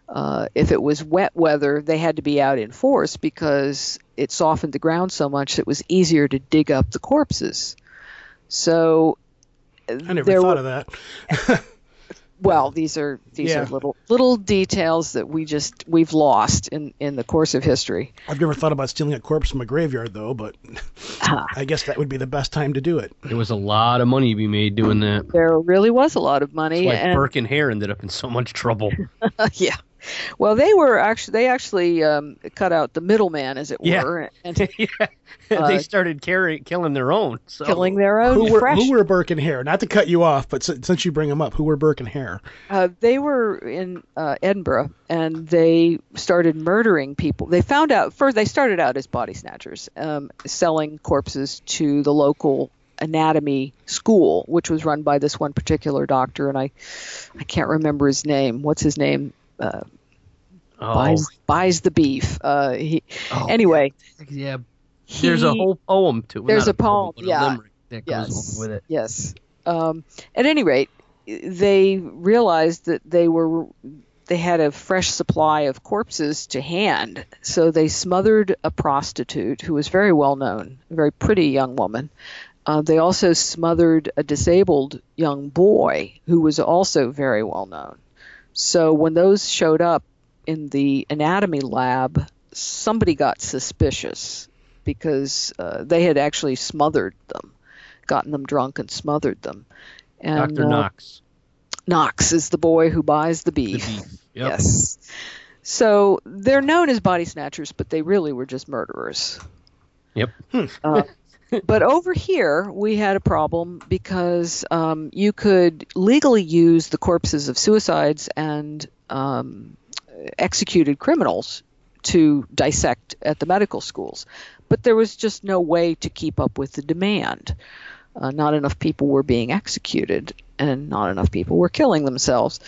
S6: Uh, if it was wet weather, they had to be out in force because it softened the ground so much it was easier to dig up the corpses. So
S4: I never thought
S6: were,
S4: of that. (laughs)
S6: well, these are these
S4: Yeah.
S6: are little little details that we just we've lost in in the course of history.
S4: I've never thought about stealing a corpse from a graveyard, though, but (laughs) Ah. I guess that would be the best time to do it.
S5: There was a lot of money to be made doing that.
S6: There really was a lot of money,
S5: That's why
S6: and
S5: Burke and Hare ended up in so much trouble. (laughs)
S6: yeah. Well, they were actually they actually um, cut out the middleman, as it
S5: Yeah.
S6: were, (laughs) and
S5: they
S6: Uh,
S5: started carrying, killing their own. So.
S6: killing their own
S4: Who were,
S6: fresh.
S4: who were Burke and Hare? Not to cut you off, but si- since you bring them up, who were Burke and Hare?
S6: Uh, they were in uh, Edinburgh, and they started murdering people. They found out first. They started out as body snatchers, um, selling corpses to the local anatomy school, which was run by this one particular doctor, and I, I can't remember his name. What's his name? Uh,
S5: Oh,
S6: buys buys the beef. Uh, he,
S5: Oh,
S6: anyway,
S5: yeah. There's a whole poem to it.
S6: There's
S5: Not
S6: a poem,
S5: but
S6: yeah.
S5: A that goes
S6: yes,
S5: along with it.
S6: Yes. Um, at any rate, they realized that they were they had a fresh supply of corpses to hand, so they smothered a prostitute who was very well known, a very pretty young woman. Uh, they also smothered a disabled young boy who was also very well known. So when those showed up in the anatomy lab, somebody got suspicious because uh, they had actually smothered them, gotten them drunk and smothered them. And,
S5: Dr.
S6: uh,
S5: Knox.
S6: Knox is the boy who buys the
S5: The
S6: beef.
S5: beef. Yep.
S6: Yes. So they're known as body snatchers, but they really were just murderers.
S5: Yep.
S6: Uh, (laughs) but over here, we had a problem because um, you could legally use the corpses of suicides and um, executed criminals to dissect at the medical schools. But there was just no way to keep up with the demand. Uh, not enough people were being executed, and not enough people were killing themselves.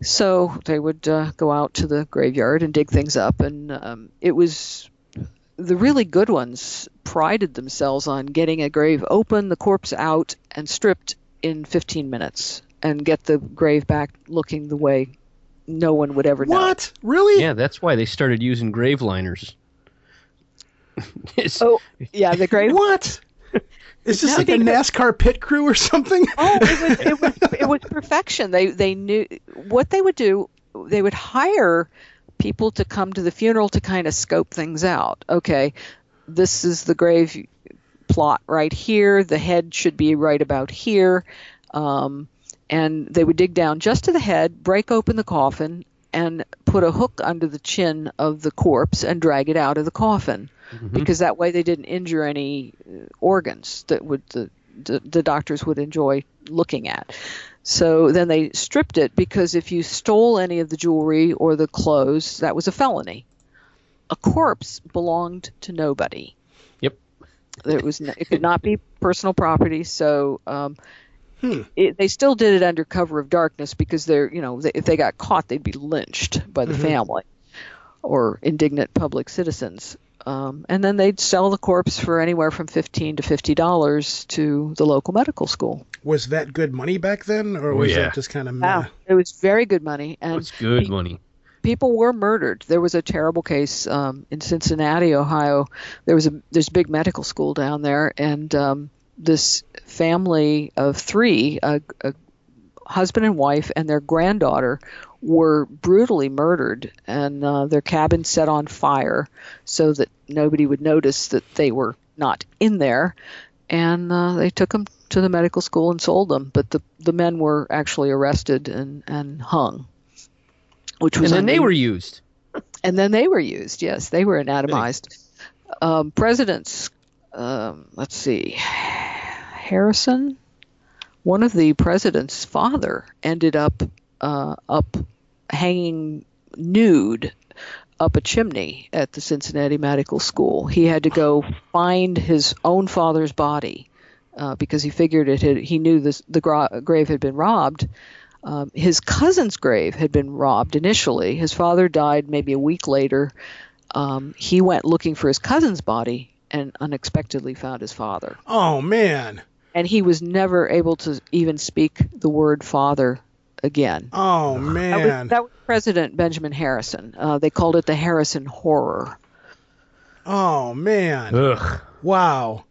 S6: So they would uh, go out to the graveyard and dig things up, and um, it was the really good ones prided themselves on getting a grave open, the corpse out, and stripped in 15 minutes, and get the grave back looking the way no one would ever know.
S4: What? Really?
S5: Yeah, that's why they started using grave liners. (laughs)
S6: Oh, yeah, the grave.
S4: What? Is this
S6: No,
S4: like a
S6: because-
S4: NASCAR pit crew or something?
S6: Oh, it was, it was (laughs) it was perfection. They they knew what they would do. They would hire people to come to the funeral to kind of scope things out. Okay, this is the grave plot right here. The head should be right about here. Um, and they would dig down just to the head, break open the coffin, and put a hook under the chin of the corpse and drag it out of the coffin because that way they didn't injure any uh, organs that would the, the the doctors would enjoy looking at. So then they stripped it because if you stole any of the jewelry or the clothes, that was a felony. A corpse belonged to nobody.
S5: Yep.
S6: It was it could not be personal property. So um,
S4: Hmm.
S6: it, they still did it under cover of darkness because they're you know they, if they got caught they'd be lynched by the
S4: Mhm.
S6: family or indignant public citizens. Um, and then they'd sell the corpse for anywhere from fifteen to fifty dollars to the local medical school.
S4: Was that good money back then, or
S5: Oh,
S4: was
S5: yeah.
S4: that just kind of
S6: Wow, it was very good money, and
S5: It's good
S6: pe-
S5: money.
S6: people were murdered. There was a terrible case um, in Cincinnati, Ohio. There was a there's a big medical school down there, and um, this family of three, a, a husband and wife, and their granddaughter, were brutally murdered, and uh, their cabin set on fire so that nobody would notice that they were not in there. And uh, they took them to the medical school and sold them, but the the men were actually arrested and and hung which was And
S5: then they were used.
S6: and then they were used. Yes, they were anatomized. Um, presidents, um, let's see, Harrison, one of the president's father ended up uh, up hanging nude up a chimney at the Cincinnati Medical School. He had to go find his own father's body uh, because he figured it had, he knew this, the gra- grave had been robbed. Um, his cousin's grave had been robbed initially. His father died maybe a week later. Um, he went looking for his cousin's body and unexpectedly found his father.
S4: Oh man.
S6: And he was never able to even speak the word father again.
S4: Oh
S6: That
S4: man.
S6: was, that was President Benjamin Harrison. Uh, they called it the Harrison Horror.
S4: Oh man.
S5: Ugh.
S4: Wow.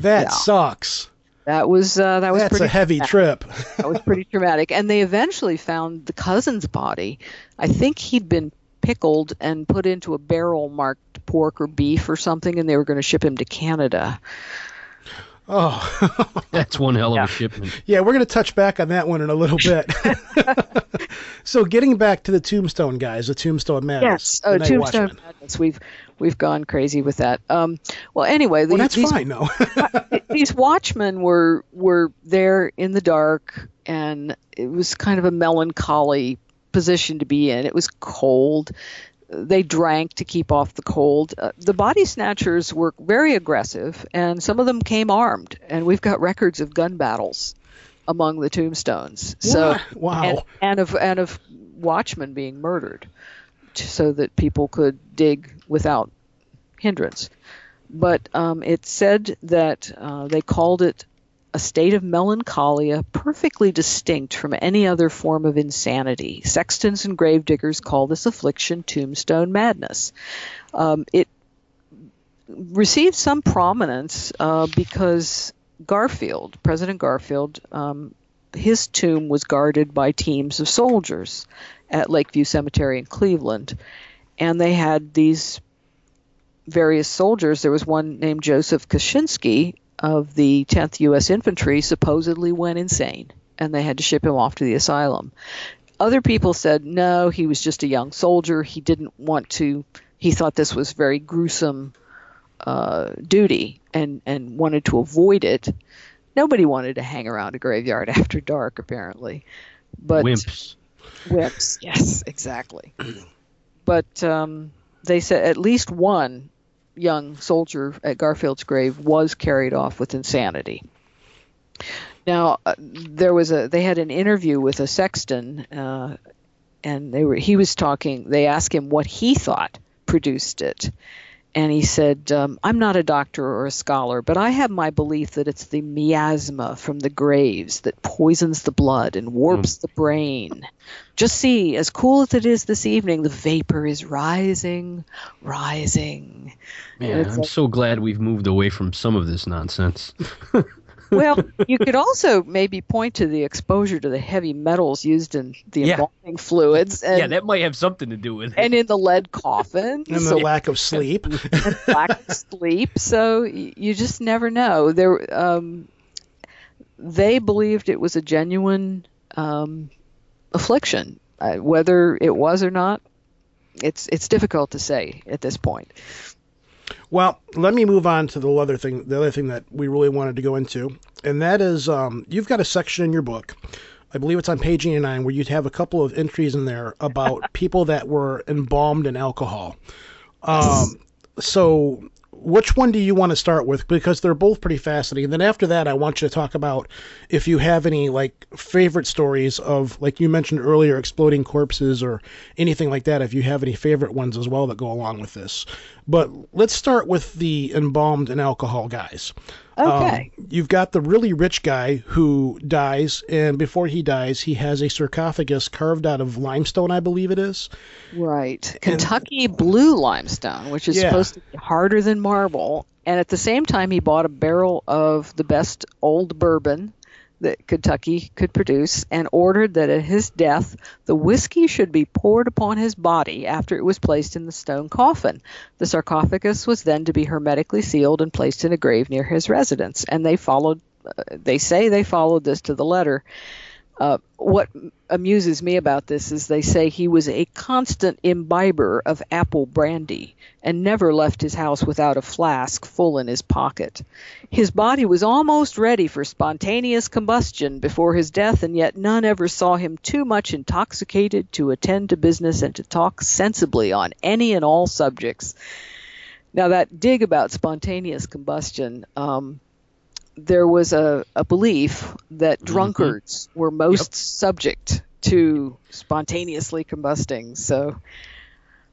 S4: That
S6: Yeah.
S4: sucks.
S6: That was uh, that was
S4: That's
S6: pretty
S4: a heavy
S6: traumatic.
S4: trip.
S6: that was pretty (laughs) traumatic. And they eventually found the cousin's body. I think he'd been pickled and put into a barrel marked pork or beef or something, and they were going to ship him to Canada.
S4: Oh. (laughs)
S5: That's one hell of a shipment.
S4: yeah, we're going to touch back on that one in a little bit. (laughs) so getting back to the Tombstone guys, the Tombstone Madness.
S6: Yes, oh,
S4: the
S6: Tombstone
S4: Watchmen.
S6: Madness. We've we've gone crazy with that. Um, well, anyway,
S4: Well,
S6: the-
S4: that's
S6: these,
S4: fine, though. (laughs)
S6: these watchmen were were there in the dark, and it was kind of a melancholy position to be in. It was cold. They drank to keep off the cold. Uh, the body snatchers were very aggressive, and some of them came armed. And we've got records of gun battles among the tombstones. So?
S4: Wow.
S6: and, and of and of watchmen being murdered, so that people could dig without hindrance. But um, it said that uh, they called it a state of melancholia perfectly distinct from any other form of insanity. Sextons and gravediggers call this affliction tombstone madness. Um, it received some prominence uh, because Garfield, President Garfield, um, his tomb was guarded by teams of soldiers at Lakeview Cemetery in Cleveland. And they had these various soldiers. There was one named Joseph Kaczynski of the 10th U.S. Infantry, supposedly went insane, and they had to ship him off to the asylum. Other people said no, he was just a young soldier. He didn't want to. He thought this was very gruesome uh, duty and and wanted to avoid it. Nobody wanted to hang around a graveyard (laughs) after dark, apparently. But
S5: Wimps.
S6: Wimps, yes, exactly. But um, they said at least one young soldier at Garfield's grave was carried off with insanity. Now uh, there was a they had an interview with a sexton, uh, and they were he was talking. They asked him what he thought produced it, and he said, um, I'm not a doctor or a scholar, but I have my belief that it's the miasma from the graves that poisons the blood and warps the brain. Just see, as cool as it is this evening, the vapor is rising, rising.
S5: Man, I'm
S6: like-
S5: so glad we've moved away from some of this nonsense. (laughs)
S6: well, you could also maybe point to the exposure to the heavy metals used in the
S5: Yeah.
S6: embalming fluids and,
S5: yeah, that might have something to do with it.
S6: and in the lead coffins.
S4: And the lack of sleep. (laughs)
S6: lack of sleep. So y- you just never know. There, um, they believed it was a genuine um, affliction. Uh, whether it was or not, it's it's difficult to say at this point.
S4: Well, let me move on to the other thing. The other thing that we really wanted to go into, and that is, um, you've got a section in your book. I believe it's on page 89 where you'd have a couple of entries in there about (laughs) people that were embalmed in alcohol. Um, so, which one do you want to start with? Because they're both pretty fascinating. And then after that, I want you to talk about if you have any like favorite stories of, like you mentioned earlier, exploding corpses or anything like that. If you have any favorite ones as well that go along with this. But let's start with the embalmed and alcohol guys.
S6: Okay.
S4: Um, you've got the really rich guy who dies, and before he dies, he has a sarcophagus carved out of limestone, I believe it is.
S6: Right. Kentucky blue limestone, which is
S4: Yeah.
S6: supposed to be harder than marble. And at the same time, he bought a barrel of the best old bourbon that Kentucky could produce and ordered that at his death, the whiskey should be poured upon his body after it was placed in the stone coffin. The sarcophagus was then to be hermetically sealed and placed in a grave near his residence. And they followed, uh, they say they followed this to the letter. Uh, what amuses me about this is they say he was a constant imbiber of apple brandy and never left his house without a flask full in his pocket. His body was almost ready for spontaneous combustion before his death, and yet none ever saw him too much intoxicated to attend to business and to talk sensibly on any and all subjects. Now, that dig about spontaneous combustion. Um, there was a, a belief that mm-hmm. drunkards were most subject to spontaneously combusting. So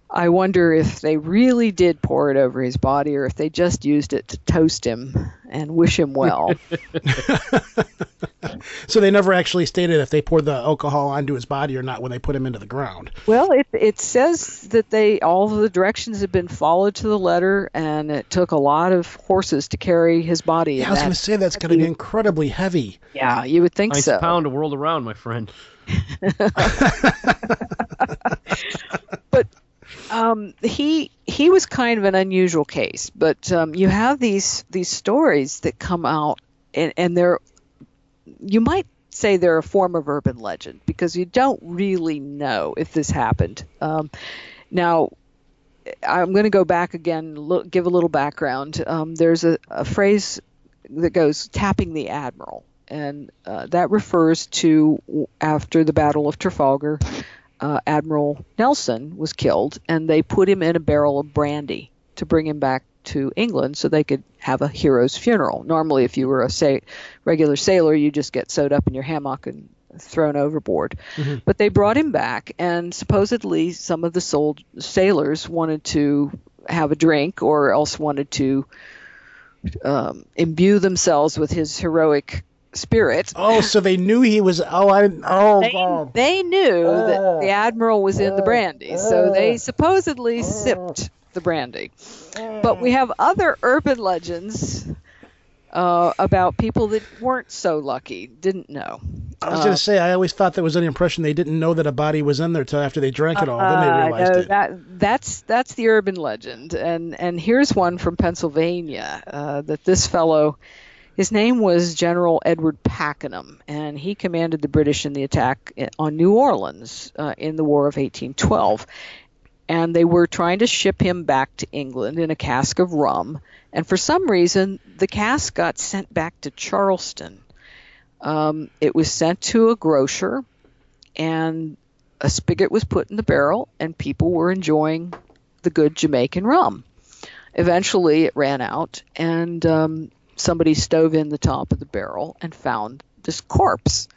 S6: I wonder if they really did pour it over his body or if they just used it to toast him and wish him well. (laughs) (laughs)
S4: So they never actually stated if they poured the alcohol onto his body or not when they put him into the ground.
S6: well, it, it says that they all of the directions had been followed to the letter, and it took a lot of horses to carry his body.
S4: Yeah, I was going to say that's going to be incredibly heavy.
S6: Yeah, you would think
S5: Pints
S6: so.
S5: pound a world around, my friend. (laughs)
S6: um, he he was kind of an unusual case, but um, you have these these stories that come out, and, and they're you might say they're a form of urban legend because you don't really know if this happened. Um, now, I'm going to go back again, look, give a little background. Um, there's a, a phrase that goes tapping the admiral, and uh, that refers to after the Battle of Trafalgar, uh, Admiral Nelson was killed, and they put him in a barrel of brandy to bring him back to England so they could have a hero's funeral. Normally, if you were a say, regular sailor, you just get sewed up in your hammock and thrown overboard. But they brought him back, and supposedly some of the sold sailors wanted to have a drink or else wanted to um, imbue themselves with his heroic spirit.
S4: Oh, so they knew he was. Oh, I. Oh,
S6: They,
S4: God.
S6: they knew that the admiral was in the brandy, so they supposedly sipped the brandy. But we have other urban legends uh, about people that weren't so lucky, didn't know.
S4: I was
S6: Uh,
S4: going to say, I always thought there was an impression they didn't know that a body was in there till after they drank it all. then they
S6: Uh,
S4: realized
S6: no,
S4: it.
S6: that that's that's the urban legend, and and here's one from Pennsylvania uh, that this fellow, his name was General Edward Pakenham, and he commanded the British in the attack on New Orleans uh, in the War of 1812, and they were trying to ship him back to England in a cask of rum, and for some reason the cask got sent back to Charleston. Um, it was sent to a grocer, and a spigot was put in the barrel, and people were enjoying the good Jamaican rum. Eventually, it ran out, and um, somebody stove in the top of the barrel and found this corpse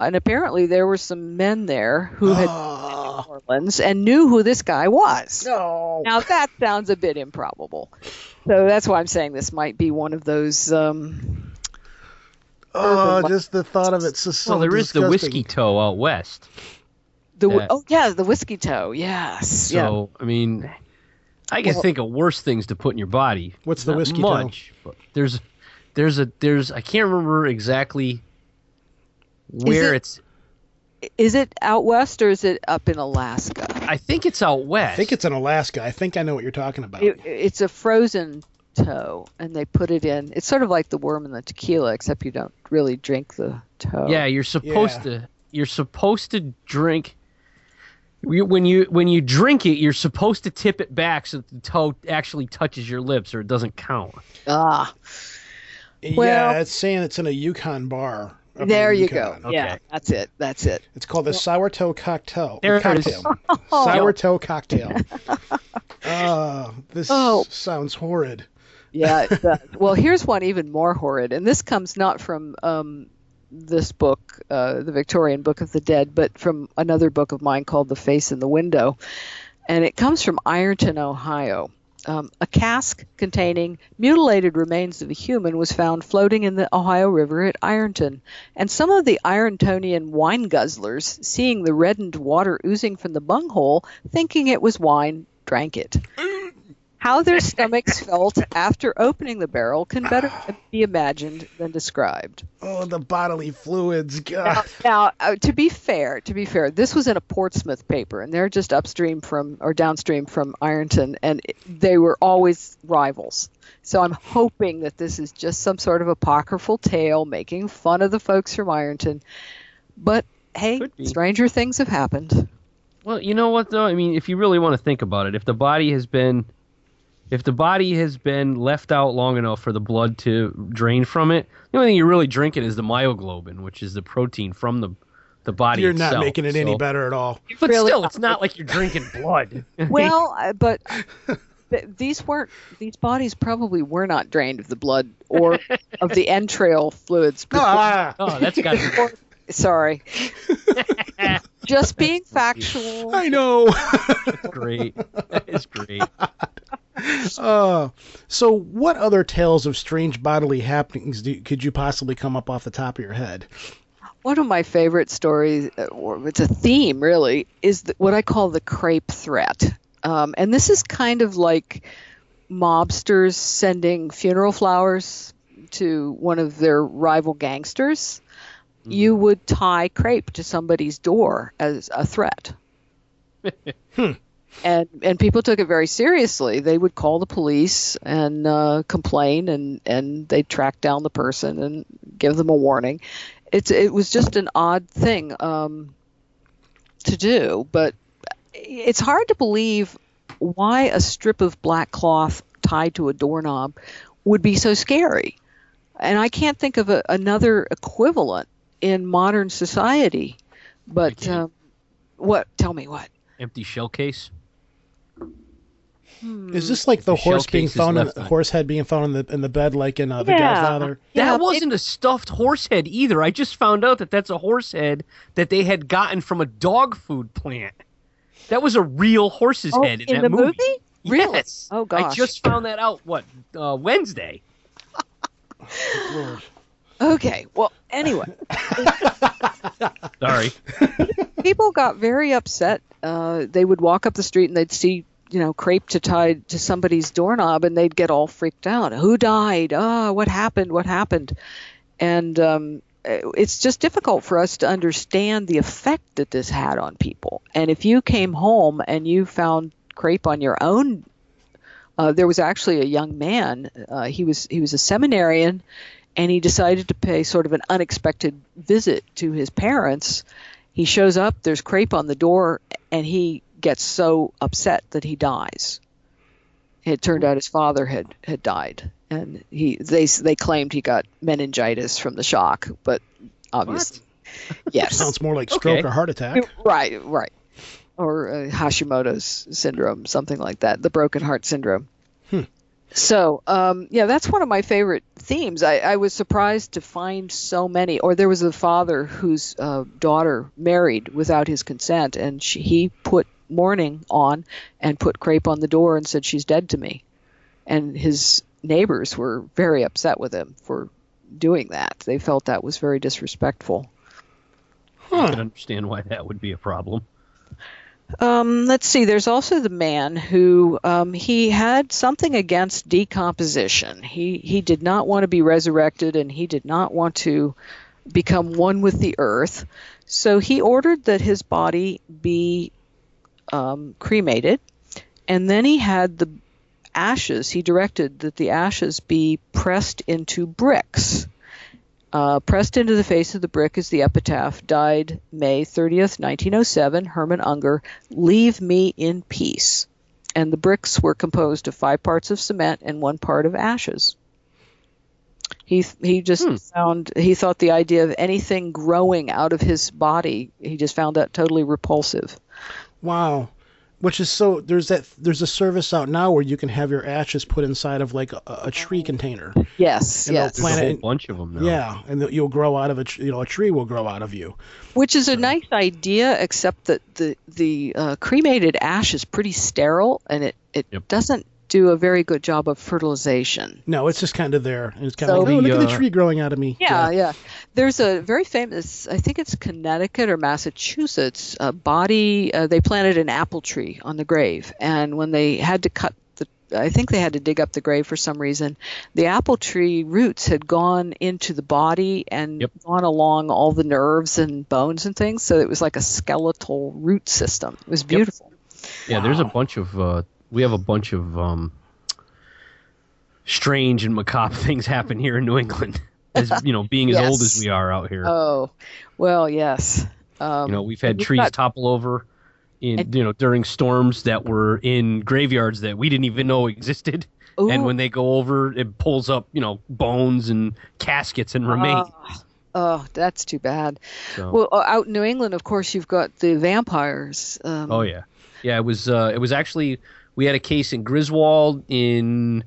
S6: And apparently there were some men there who had (gasps) been to New Orleans and knew who this guy was.
S4: No.
S6: Now that sounds a bit improbable. So that's why I'm saying this might be one of those. Um,
S4: Oh, just the thought of it's just so
S5: well, there is the whiskey toe out west.
S6: the
S5: Yeah.
S6: oh yeah, the whiskey toe. Yes.
S5: So I mean, I can
S6: Well-
S5: think of worse things to put in your body.
S4: What's the
S5: Not
S4: whiskey toe?
S5: much, But there's, there's a there's I can't remember exactly where
S6: it-
S5: it's.
S6: Is it out west or is it up in Alaska?
S5: I think it's out west.
S4: I think it's in Alaska. I think I know what you're talking about.
S6: It, it's a frozen toe, and they put it in. It's sort of like the worm in the tequila, except you don't really drink the toe.
S5: Yeah, you're supposed
S4: Yeah.
S5: to. You're supposed to drink. When you when you drink it, you're supposed to tip it back so that the toe actually touches your lips, or it doesn't count.
S6: Ah,
S4: yeah, it's saying it's in a Yukon bar.
S6: there you
S4: Yukon.
S6: go. Yeah, that's it. That's it.
S4: It's called the sourdough cocktail.
S5: There it is.
S4: cocktail. (laughs) Sourdough cocktail. Oh, (laughs) this
S6: Oh.
S4: sounds horrid.
S6: Yeah, (laughs) it does. well, here's one even more horrid, and this comes not from um, this book, uh, the Victorian Book of the Dead, but from another book of mine called The Face in the Window, and it comes from Ironton, Ohio. Um, a cask containing mutilated remains of a human was found floating in the Ohio River at Ironton, and some of the Irontonian wine guzzlers, seeing the reddened water oozing from the bunghole, thinking it was wine, drank it. How their stomachs felt after opening the barrel can better be imagined than described.
S4: Oh, the bodily fluids.
S6: Now,
S4: God.
S6: now uh, to be fair, to be fair, this was in a Portsmouth paper, and they're just upstream from or downstream from Ironton, and it- they were always rivals. So I'm hoping that this is just some sort of apocryphal tale making fun of the folks from Ironton. But hey, stranger things have happened.
S5: Well, you know what though? I mean, if you really want to think about it, if the body has been if the body has been left out long enough for the blood to drain from it, the only thing you're really drinking is the myoglobin, which is the protein from the the body
S4: You're
S5: itself.
S4: not making it any better at all.
S5: But
S6: Really
S5: still, it's not like you're drinking blood. (laughs)
S6: Well, (laughs) uh, but these weren't these bodies probably were not drained of the blood or of the entrail fluids. (laughs) before-
S4: Ah,
S5: oh, that's got
S6: Sorry. Just being factual. (laughs)
S4: I know.
S5: be great. That is great. (laughs)
S4: Uh, so, what other tales of strange bodily happenings do, could you possibly come up off the top of your head?
S6: One of my favorite stories, uh, or it's a theme really, is the, what I call the crepe threat. Um, and this is kind of like mobsters sending funeral flowers to one of their rival gangsters. You would tie crepe to somebody's door as a threat. (laughs) and and people took it very seriously. They would call the police and uh, complain, and and they track down the person and give them a warning. It's it was just an odd thing um, to do, but it's hard to believe why a strip of black cloth tied to a doorknob would be so scary. And I can't think of a, another equivalent in modern society. But
S5: can.
S6: um, what? Tell me what?
S5: Empty shell case.
S4: Is this like the
S5: The
S4: horse being found in the horse head being found in the in the bed like in uh, The
S6: Yeah.
S4: Godfather?
S5: That
S6: it-
S5: wasn't a stuffed horse head either. I just found out that that's a horse head that they had gotten from a dog food plant. That was a real horse's
S6: Oh,
S5: head in,
S6: in
S5: that
S6: the
S5: movie.
S6: movie? Really?
S5: Yes.
S6: Oh, gosh.
S5: I just found that out. What uh, Wednesday? (laughs)
S6: Okay. Well, anyway, (laughs)
S5: Sorry.
S6: people got very upset. Uh, they would walk up the street and they'd see, you know, crepe to tie to somebody's doorknob, and they'd get all freaked out. Who died? Ah, what happened? What happened? And um, it's just difficult for us to understand the effect that this had on people. And if you came home and you found crepe on your own, uh, there was actually a young man. Uh, he was he was a seminarian, and he decided to pay sort of an unexpected visit to his parents. He shows up. There's crepe on the door, and he gets so upset that he dies. It turned out his father had had died, and he they they claimed he got meningitis from the shock, but obviously, yes, (laughs)
S4: Sounds more like stroke
S5: Okay.
S4: or heart attack.
S6: right, right, or uh, Hashimoto's syndrome, something like that, the broken heart syndrome. So, um, yeah, that's one of my favorite themes. I, I was surprised to find so many. Or there was a father whose uh, daughter married without his consent, and she, he put mourning on and put crepe on the door and said, She's dead to me. And his neighbors were very upset with him for doing that. They felt that was very disrespectful.
S5: I can understand why that would be a problem.
S6: Um, let's see. There's also the man who um, he had something against decomposition. He he did not want to be resurrected, and he did not want to become one with the earth. So he ordered that his body be um, cremated, and then he had the ashes. He directed that the ashes be pressed into bricks. Uh, pressed into the face of the brick is the epitaph died May 30th, 1907, Herman Unger, Leave Me in Peace. And the bricks were composed of five parts of cement and one part of ashes. He, he just
S5: Hmm.
S6: found, he thought the idea of anything growing out of his body, he just found that totally repulsive.
S4: Wow. Which is so there's that there's a service out now where you can have your ashes put inside of like a, a tree container.
S6: Yes,
S4: And
S6: yes.
S4: plant
S5: There's a whole bunch of them now.
S4: Yeah, and you'll grow out of a you know a tree will grow out of you.
S6: Which is a nice idea, except that the the uh, cremated ash is pretty sterile, and it it doesn't do a very good job of fertilization.
S4: No, it's just kind of there, and it's kind of like, oh,
S6: the,
S4: look at the
S6: uh,
S4: tree growing out of me.
S6: Yeah, yeah. There's a very famous, I think it's Connecticut or Massachusetts, uh, body. Uh, they planted an apple tree on the grave, and when they had to cut the, I think they had to dig up the grave for some reason. The apple tree roots had gone into the body and gone along all the nerves and bones and things, so it was like a skeletal root system. It was beautiful.
S5: Yeah, there's a bunch of uh, we have a bunch of um, strange and macabre (laughs) things happen here in New England. (laughs) As you know, being as old as we are out here,
S6: Oh, well, yes. Um,
S5: you know, we've had
S6: we've
S5: trees
S6: got-
S5: topple over in you know during storms that were in graveyards that we didn't even know existed. And when they go over, it pulls up, you know, bones and caskets and remains.
S6: Oh, that's too bad.
S5: So-
S6: Well, uh, out in New England, of course, you've got the vampires. Um,
S5: Oh yeah, yeah. It was uh, it was actually we had a case in Griswold in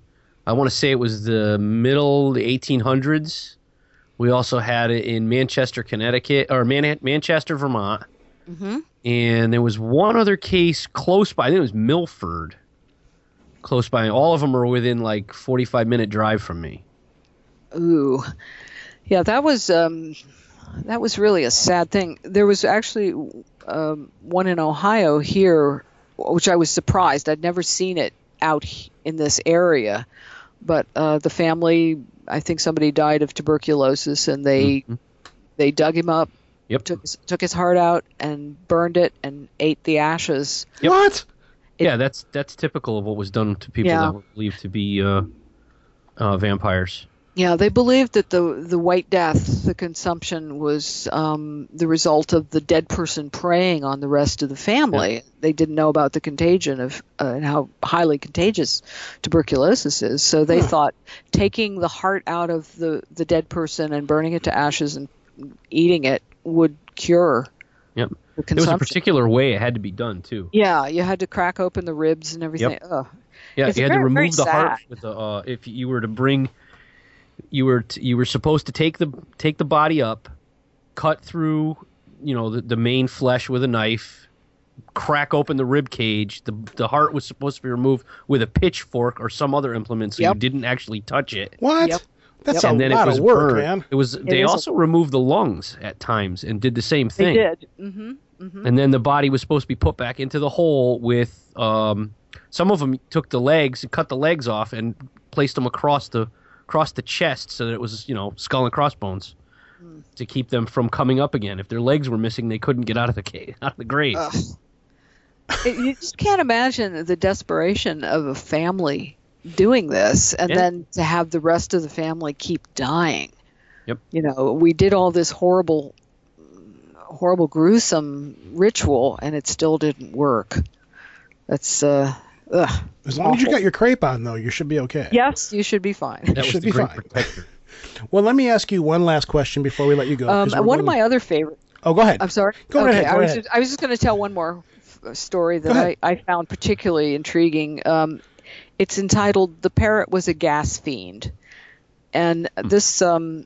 S5: I want to say it was the middle 1800s. We also had it in Manchester, Connecticut, or Man- Manchester, Vermont,
S6: mhm.
S5: and there was one other case close by. I think it was Milford, close by. All of them are within like 45 minute drive from me.
S6: Ooh, yeah, that was um, that was really a sad thing. There was actually um, one in Ohio here, which I was surprised. I'd never seen it out in this area, but uh, the family, I think somebody died of tuberculosis, and they they dug him up,
S5: Yep.
S6: took his, took his heart out, and burned it, and ate the ashes.
S4: What?
S5: yeah, that's that's typical of what was done to people
S6: Yeah.
S5: that were believed to be uh, uh, vampires.
S6: Yeah, they believed that the the White Death, the consumption, was um, the result of the dead person preying on the rest of the family. They didn't know about the contagion of uh, and how highly contagious tuberculosis is. So they thought taking the heart out of the the dead person and burning it to ashes and eating it would cure.
S5: Yep.
S6: The
S5: There was a particular way it had to be done too.
S6: Yeah, you had to crack open the ribs and everything. Ugh.
S5: Yeah,
S6: It's
S5: you had to
S6: very-
S5: remove the heart with the uh, if you were to bring you were t- you were supposed to take the take the body up, cut through, you know, the, the main flesh with a knife, crack open the rib cage. The the heart was supposed to be removed with a pitchfork or some other implement so
S6: Yep.
S5: you didn't actually touch it.
S4: What?
S6: Yep.
S4: That's
S5: and
S4: a
S5: then
S4: lot
S5: it was
S4: of work,
S5: burned.
S4: man.
S5: It was they
S6: is a-
S5: also removed the lungs at times and did the same thing.
S6: They did. Mm-hmm. Mm-hmm.
S5: And then the body was supposed to be put back into the hole with um, some of them took the legs and cut the legs off and placed them across the across the chest so that it was you know skull and crossbones to keep them from coming up again. If their legs were missing, they couldn't get out of the cave, (laughs) out of the grave.
S6: It- you just can't imagine the desperation of a family doing this and
S5: Yeah.
S6: then to have the rest of the family keep dying.
S5: Yep.
S6: You know, we did all this horrible horrible gruesome ritual and it still didn't work. That's uh ugh.
S4: As long as you got your crepe on, though, you should be okay.
S6: Yes, you should be fine.
S5: That was
S4: should be fine. (laughs) Well, let me ask you one last question before we let you go.
S6: Um,
S4: 'cause we're
S6: one of
S4: going-
S6: my other favorite
S4: Oh, go ahead.
S6: I'm sorry.
S4: Go
S6: okay,
S4: ahead,
S6: I was
S4: ahead.
S6: just, I was just going to tell one more f- story that I. I found particularly intriguing. Um, It's entitled "The Parrot Was a Gas Fiend," and this um,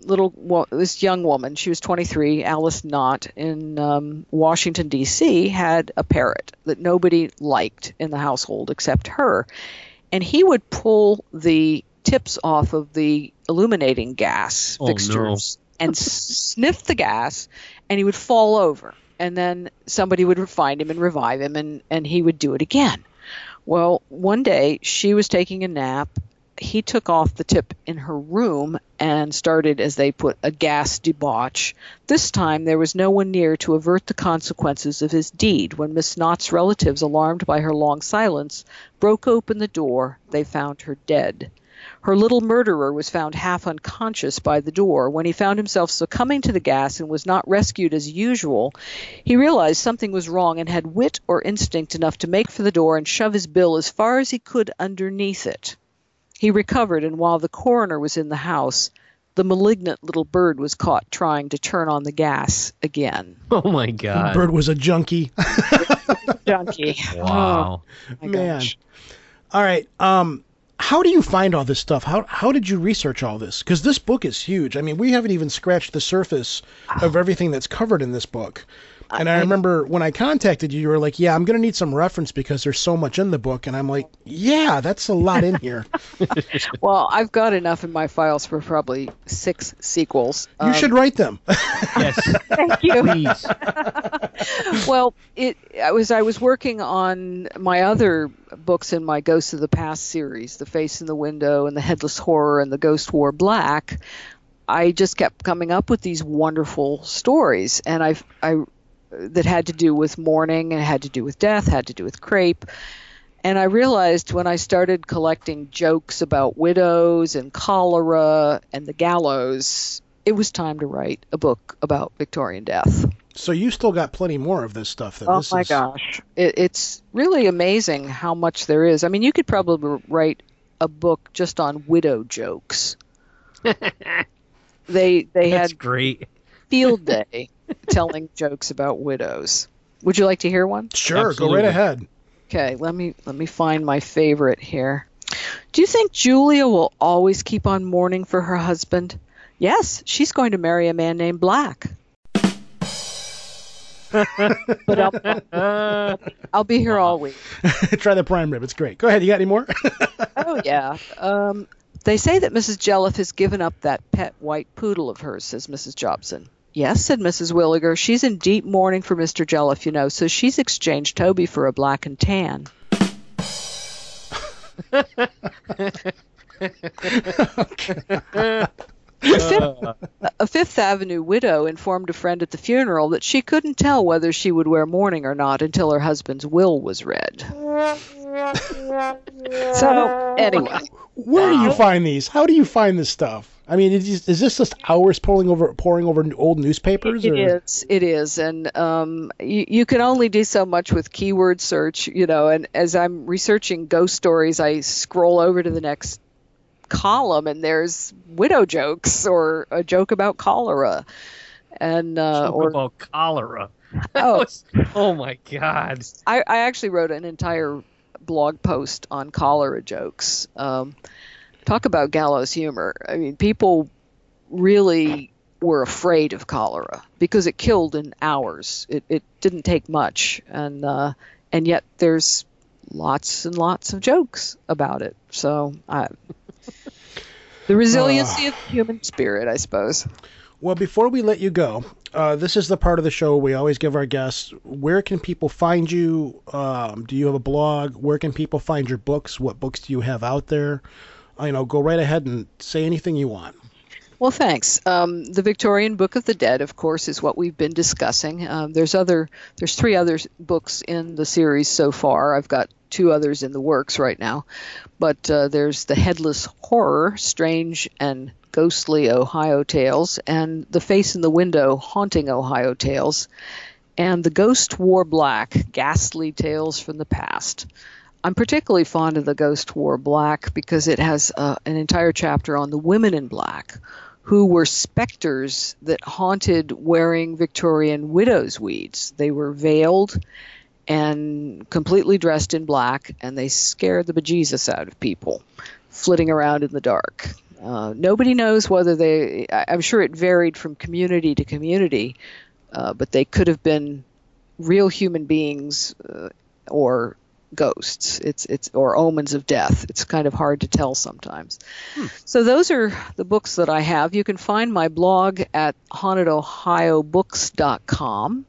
S6: little wo- this young woman, she was 23, Alice Knott in um, Washington D.C., had a parrot that nobody liked in the household except her, and he would pull the tips off of the illuminating gas
S5: Oh,
S6: fixtures (laughs) and sniff the gas, and he would fall over, and then somebody would find him and revive him, and and he would do it again. Well, one day she was taking a nap. He took off the tip in her room and started, as they put, a gas debauch. This time there was no one near to avert the consequences of his deed. When Miss Knott's relatives, alarmed by her long silence, broke open the door, they found her dead. Her little murderer was found half unconscious by the door. When he found himself succumbing to the gas and was not rescued as usual, he realized something was wrong and had wit or instinct enough to make for the door and shove his bill as far as he could underneath it. He recovered, and while the coroner was in the house, the malignant little bird was caught trying to turn on the gas again.
S5: Oh my god.
S4: The bird was a junkie. (laughs)
S6: Junkie.
S5: Wow.
S6: my
S4: Man.
S6: gosh.
S4: All right. Um, how do you find all this stuff? How how did you research all this? Because this book is huge. I mean, we haven't even scratched the surface of everything that's covered in this book. And I remember when I contacted you, you were like, "Yeah, I'm gonna need some reference because there's so much in the book." And I'm like, "Yeah, that's a lot in here. (laughs)
S6: Well, I've got enough in my files for probably six sequels.
S4: You
S6: Um,
S4: should write them." (laughs)
S5: Yes.
S6: Thank you.
S5: Please. (laughs)
S6: well, it I was I was working on my other books in my Ghosts of the Past series, The Face in the Window and The Headless Horror and The Ghost Wore Black. I just kept coming up with these wonderful stories, and I I that had to do with mourning and had to do with death, had to do with crepe. And I realized when I started collecting jokes about widows and cholera and the gallows, it was time to write a book about Victorian death.
S4: so you still got plenty more of this stuff. Then
S6: Oh
S4: this
S6: my
S4: is,
S6: gosh, it, it's really amazing how much there is. I mean, you could probably write a book just on widow jokes. (laughs) they they
S5: That's
S6: had
S5: great.
S6: field day (laughs) telling jokes about widows. Would you like to hear one?
S4: Sure, go right ahead.
S6: Okay, let me let me find my favorite here. Do you think Julia will always keep on mourning for her husband? Yes, she's going to marry a man named Black. (laughs) but I'll, I'll be here all week. (laughs)
S4: Try the prime rib. It's great. Go ahead. You got any more?
S6: Oh yeah. Um, they say that Mrs. Jelliff has given up that pet white poodle of hers, says Mrs. Jobson. Yes, said Mrs. Williger. She's in deep mourning for Mr. Jelliff, you know, so she's exchanged Toby for a black and tan. (laughs) A Fifth, a Fifth Avenue widow informed a friend at the funeral that she couldn't tell whether she would wear mourning or not until her husband's will was read. (laughs) So, anyway,
S4: Where do you find these? How do you find this stuff? I mean, is, is this just hours pouring over pouring over old newspapers?
S6: It
S4: or?
S6: is. It is, and um, you, you can only do so much with keyword search, you know. And as I'm researching ghost stories, I scroll over to the next column, and there's widow jokes or a joke about cholera, and uh,
S5: Joke
S6: or
S5: about cholera. (laughs)
S6: oh,
S5: Oh my god.
S6: I, I actually wrote an entire blog post on cholera jokes. Um, talk about gallows humor. I mean, people really were afraid of cholera because it killed in hours. It, it didn't take much, and uh, and yet there's lots and lots of jokes about it. So I, the resiliency of the human spirit, I suppose.
S4: Well, before we let you go, uh, this is the part of the show we always give our guests. Where can people find you? Um, do you have a blog? Where can people find your books? What books do you have out there? You know, go right ahead and say anything you want.
S6: Well, thanks. Um, the Victorian Book of the Dead, of course, is what we've been discussing. Um, there's other, there's three other books in the series so far. I've got two others in the works right now, but uh, there's the Headless Horror, Strange and Ghostly Ohio Tales, and The Face in the Window, Haunting Ohio Tales, and The Ghost Wore Black, Ghastly Tales from the Past. I'm particularly fond of the Ghost Wore Black because it has uh, an entire chapter on the women in black who were specters that haunted wearing Victorian widow's weeds. They were veiled and completely dressed in black, and they scared the bejesus out of people, flitting around in the dark. Uh, nobody knows whether they. I'm sure it varied from community to community, uh, but they could have been real human beings uh, or ghosts. It's it's or omens of death. It's kind of hard to tell sometimes. So those are the books that I have. You can find my blog at hauntedohiobooks.com.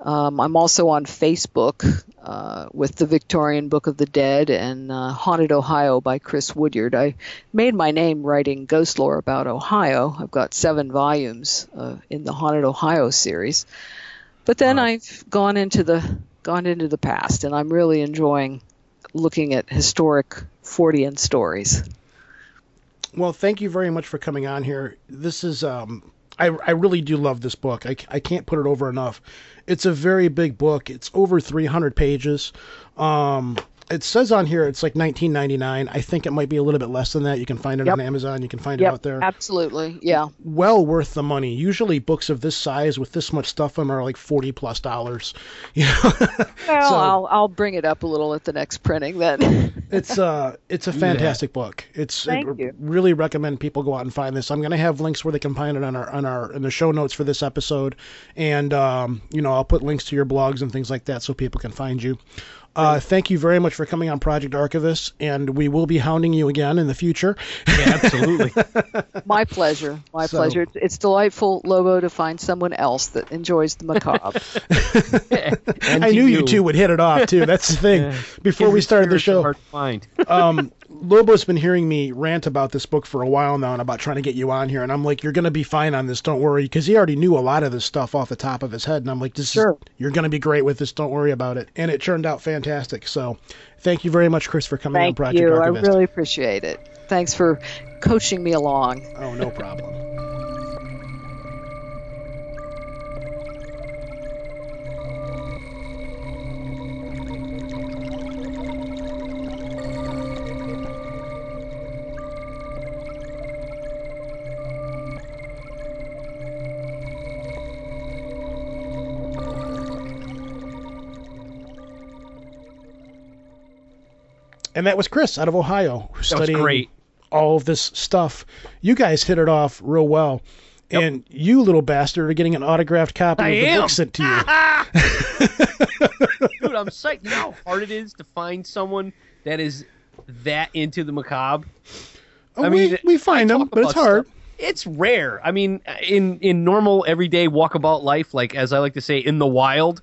S6: Um, I'm also on Facebook uh, with the Victorian Book of the Dead and uh, Haunted Ohio by Chris Woodyard. I made my name writing ghost lore about Ohio. I've got seven volumes uh, in the Haunted Ohio series. But then I've gone into the gone into the past, and I'm really enjoying looking at historic Fortean stories.
S4: Well, thank you very much for coming on here. This is, um, I, I really do love this book. I, I can't put it over enough. It's a very big book. It's over 300 pages. Um, it says on here it's like 19.99. I think it might be a little bit less than that. You can find it
S6: Yep.
S4: on Amazon. You can find it out there.
S6: absolutely, yeah.
S4: Well worth the money. Usually books of this size with this much stuff in them are like 40 plus dollars. (laughs) You know?
S6: Well,
S4: So-
S6: I'll I'll bring it up a little at the next printing then. (laughs)
S4: it's uh it's a
S6: Do that.
S4: fantastic book. It's
S6: Thank
S4: I
S6: you.
S4: really recommend people go out and find this. I'm gonna have links where they can find it on our on our in the show notes for this episode, and um, you know I'll put links to your blogs and things like that so people can find you. Uh, thank you very much for coming on Project Archivist, and we will be hounding you again in the future.
S5: Yeah, absolutely. (laughs)
S6: My pleasure. My
S4: So-
S6: pleasure. It's, it's delightful, Lobo, to find someone else that enjoys the macabre. (laughs)
S4: I knew you two would hit it off too. That's the thing. Before we started the show,
S5: hard to find.
S4: um, Lobo's been hearing me rant about this book for a while now and about trying to get you on here. And I'm like, you're going to be fine on this. Don't worry. Because he already knew a lot of this stuff off the top of his head. And I'm like, this
S6: Sure.
S4: is, you're going to be great with this. Don't worry about it. And it turned out fantastic. So thank you very much, Chris, for coming on
S6: Thank
S4: Project
S6: you. I really appreciate it. Thanks for coaching me along.
S4: Oh, no problem. And that was Chris out of Ohio, studying
S5: great.
S4: all of this stuff. You guys hit it off real well. And you little bastard are getting an autographed copy
S5: I
S4: of the
S5: am.
S4: book sent to you. (laughs)
S5: Dude, I'm psyched. You know how hard it is to find someone that is that into the macabre?
S4: Oh, we- we find them, but it's hard.
S5: stuff- It's rare. I mean, in in normal everyday walkabout life, like as I like to say, in the wild,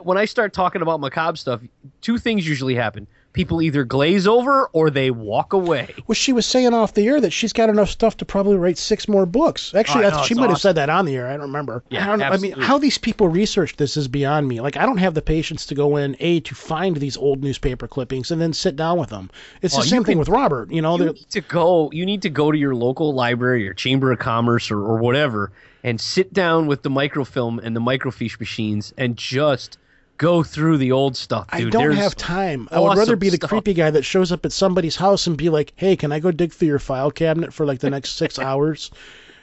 S5: when I start talking about macabre stuff, two things usually happen. People either glaze over or they walk away.
S4: Well, she was saying off the air that she's got enough stuff to probably write six more books. Actually,
S5: Oh, know,
S4: she might have said that on the air. I don't remember.
S5: Yeah,
S4: I, don't, know. I mean, how these people research this is beyond me. Like, I don't have the patience to go in a to find these old newspaper clippings and then sit down with them. It's
S5: Oh,
S4: the same thing
S5: can-
S4: with Robert. You know,
S5: you need to go you need to go to your local library or chamber of commerce or, or whatever and sit down with the microfilm and the microfiche machines and just go through the old stuff
S4: I don't
S5: There's
S4: have time. I would rather be the
S5: stuff.
S4: creepy guy that shows up at somebody's house and be like, "Hey, can I go dig through your file cabinet for like the next (laughs) six hours?"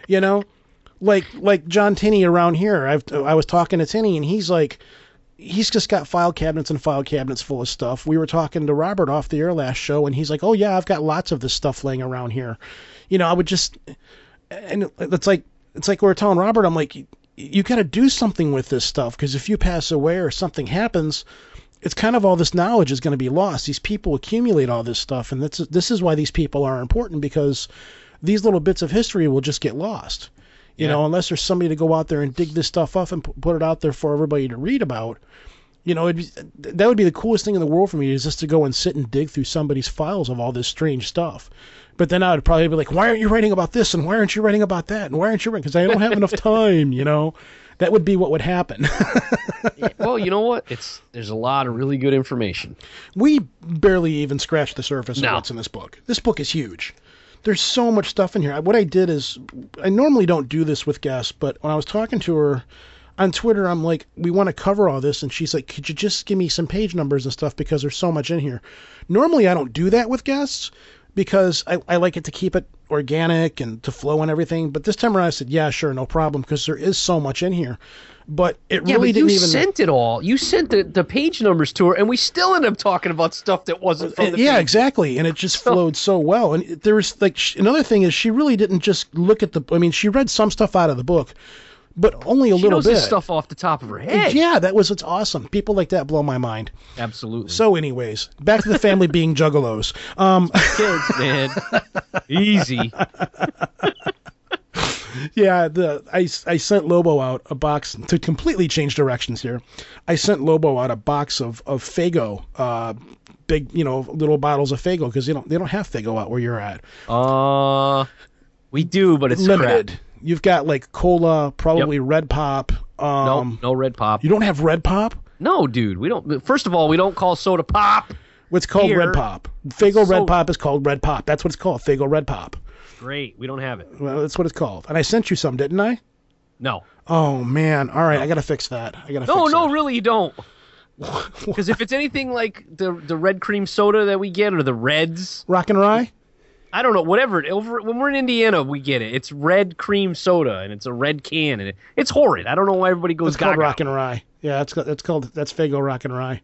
S4: You know, like like John Tinney around here. I've I was talking to Tinney and he's like, he's just got file cabinets and file cabinets full of stuff. We were talking to Robert off the air last show and he's like, "Oh yeah, I've got lots of this stuff laying around here." You know, I would just and it's like it's like we are telling Robert, I'm like, you got to do something with this stuff because if you pass away or something happens, it's kind of all this knowledge is going to be lost. These people accumulate all this stuff, and this this is why these people are important because these little bits of history will just get lost. You
S5: Yeah.
S4: know, unless there's somebody to go out there and dig this stuff up and put it out there for everybody to read about. You know, it'd be, that would be the coolest thing in the world for me is just to go and sit and dig through somebody's files of all this strange stuff. But then I would probably be like, why aren't you writing about this and why aren't you writing about that and why aren't you writing? Because I don't have enough (laughs) time. You know, that would be what would happen.
S5: well, you know what? It's there's a lot of really good information.
S4: we barely even scratched the surface
S5: No.
S4: of what's in this book. This book is huge. There's so much stuff in here. What I did is, I normally don't do this with guests, but when I was talking to her on Twitter, I'm like, we want to cover all this, and she's like, could you just give me some page numbers and stuff because there's so much in here. Normally, I don't do that with guests because I, I like it to keep it organic and to flow and everything. But this time around, I said, yeah, sure, no problem, because there is so much in here. But it
S5: Yeah,
S4: really
S5: but you
S4: didn't even.
S5: sent it all. You sent the, the page numbers to her, and we still end up talking about stuff that wasn't from
S4: uh,
S5: the
S4: yeah,
S5: page.
S4: exactly, and it just (laughs) flowed so well. And there was like sh- another thing is she really didn't just look at the. I mean, she read some stuff out of the book, but only a
S5: She
S4: little bit.
S5: this stuff off the top of her head.
S4: Yeah, that was it's awesome. People like that blow my mind.
S5: Absolutely.
S4: So, anyways, back to the family (laughs) being juggalos. Um,
S5: Kids, man. Easy. (laughs)
S4: yeah, the I, I sent Lobo out a box to completely change directions here. I sent Lobo out a box of of Faygo, uh, big you know little bottles of Faygo because they don't they don't have Faygo out where you're at.
S5: Uh, we do, but it's
S4: limited.
S5: crap.
S4: You've got like cola, probably Red Pop. Um,
S5: no, no red pop.
S4: You don't have Red Pop?
S5: No, dude. We don't. First of all, we don't call soda pop.
S4: What's called
S5: Here.
S4: Red Pop? Faygo
S5: So-
S4: Red Pop is called Red Pop. That's what it's called. Faygo Red Pop.
S5: Great. We don't have it.
S4: Well, that's what it's called. And I sent you some, didn't I?
S5: No.
S4: Oh man. All right, I gotta fix that. I gotta.
S5: No,
S4: fix
S5: no, really, you don't. (laughs) Because if it's anything like the the red cream soda that we get, or the Reds,
S4: Rock and Rye.
S5: I don't know, whatever. Over when we're in Indiana, we get it. It's red cream soda, and it's a red can, and it, it's horrid. I don't know why everybody goes
S4: It's called. Rock and Rye. Yeah, that's that's called that's Faygo Rock and Rye.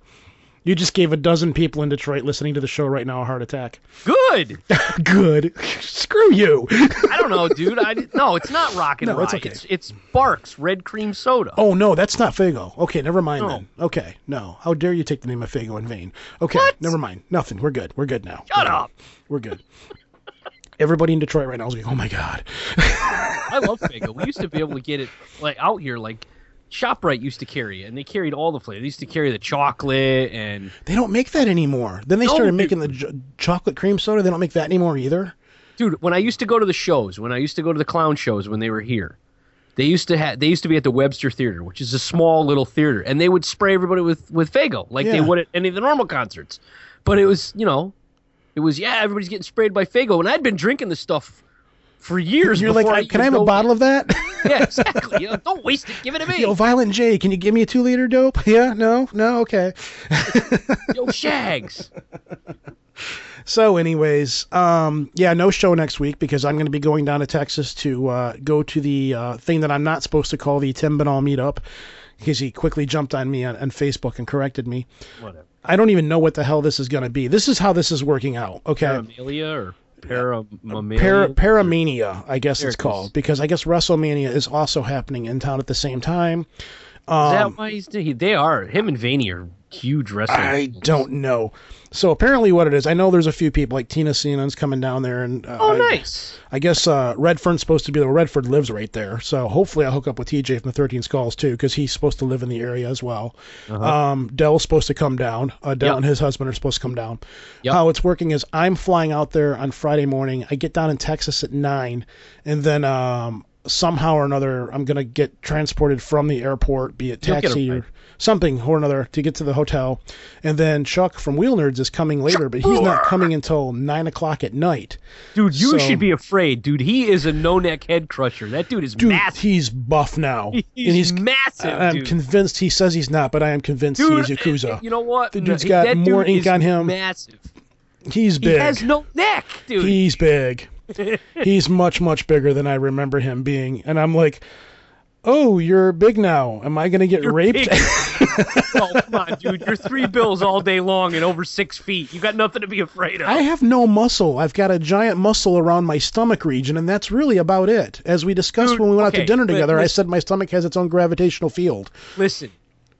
S4: You just gave a dozen people in Detroit listening to the show right now a heart attack.
S5: Good. (laughs)
S4: Good. Screw you.
S5: I don't know, dude. I no, it's not rock and
S4: No,
S5: rye.
S4: it's okay.
S5: It's it's Barq's red cream soda.
S4: Oh no, that's not Faygo. Okay, never mind
S5: No.
S4: then. Okay, no. How dare you take the name of Faygo in vain? Okay, never mind. Nothing. We're good. We're good now.
S5: Shut up.
S4: We're good. Everybody in Detroit right now is like, "Oh my god."
S5: I love (laughs) Faygo. We used to be able to get it like out here, like Shoprite used to carry it, and they carried all the flavors. They used to carry the chocolate and
S4: They don't make that anymore. Then they
S5: No,
S4: started
S5: dude.
S4: making the j- chocolate cream soda. They don't make that anymore either.
S5: dude. When I used to go to the shows, when I used to go to the clown shows when they were here, they used to have they used to be at the Webster Theater, which is a small little theater, and they would spray everybody with with Faygo like they would at any of the normal concerts. But it was you know, it was yeah, everybody's getting sprayed by Faygo, and I'd been drinking this stuff for years.
S4: You're like,
S5: before
S4: "I- "Can I have a
S5: go-
S4: bottle of that?" (laughs)
S5: Yeah, (laughs) exactly. You know, don't waste it. Give it to me.
S4: Yo, Violent J, can you give me a two liter dope? (laughs) Yeah, no, no, okay.
S5: Yo, Shags.
S4: So, anyways, um, yeah, no show next week because I'm going to be going down to Texas to uh, go to the uh, thing that I'm not supposed to call the Tim Binnall meetup because he quickly jumped on me on, on Facebook and corrected me.
S5: Whatever.
S4: I don't even know what the hell this is going to be. This is how this is working out. Okay.
S5: Paramelia or?
S4: Para, Paramania, I guess
S5: There
S4: it's called, because I guess WrestleMania is also happening in town at the same time.
S5: Is that
S4: Um,
S5: why he's he, they are him and Vaney are huge wrestlers.
S4: I don't know. So apparently, what it is, I know there's a few people like Tina Sinan's coming down there, and uh,
S5: Oh,
S4: I-
S5: nice.
S4: I guess uh, Redfern's supposed to be there. Redfern lives right there, so hopefully I'll hook up with TJ from the 13 Skulls too, because he's supposed to live in the area as well.
S5: Uh-huh.
S4: Um, Dell's supposed to come down. Uh, Dell
S5: Yep.
S4: and his husband are supposed to come down.
S5: Yep.
S4: How it's working is I'm flying out there on Friday morning. I get down in Texas at nine, and then um, somehow or another I'm gonna get transported from the airport, be it
S5: a
S4: taxi or something or another, to get to the hotel. And then Chuck from Wheel Nerds is coming later, but he's not coming until nine o'clock at night.
S5: Dude, you
S4: So-
S5: should be afraid, dude. He is a no neck head crusher. That dude is
S4: Dude,
S5: massive.
S4: he's buff now.
S5: He's,
S4: and he's
S5: massive,
S4: I'm
S5: dude.
S4: convinced he says he's not, but I am convinced
S5: dude,
S4: he is Yakuza.
S5: You know what?
S4: The dude's got
S5: that
S4: more
S5: dude
S4: ink
S5: is
S4: on him.
S5: Massive.
S4: He's big.
S5: He has no neck, dude.
S4: He's big. (laughs) he's much, much bigger than I remember him being. And I'm like, oh, you're big now. Am I going to get
S5: You're
S4: raped?
S5: oh, (laughs) come on, dude. You're three bills all day long and over six feet. You got nothing to be afraid of.
S4: I have no muscle. I've got a giant muscle around my stomach region, and that's really about it. As we discussed
S5: Dude,
S4: when we went out to dinner together, I said my stomach has its own gravitational field.
S5: Listen,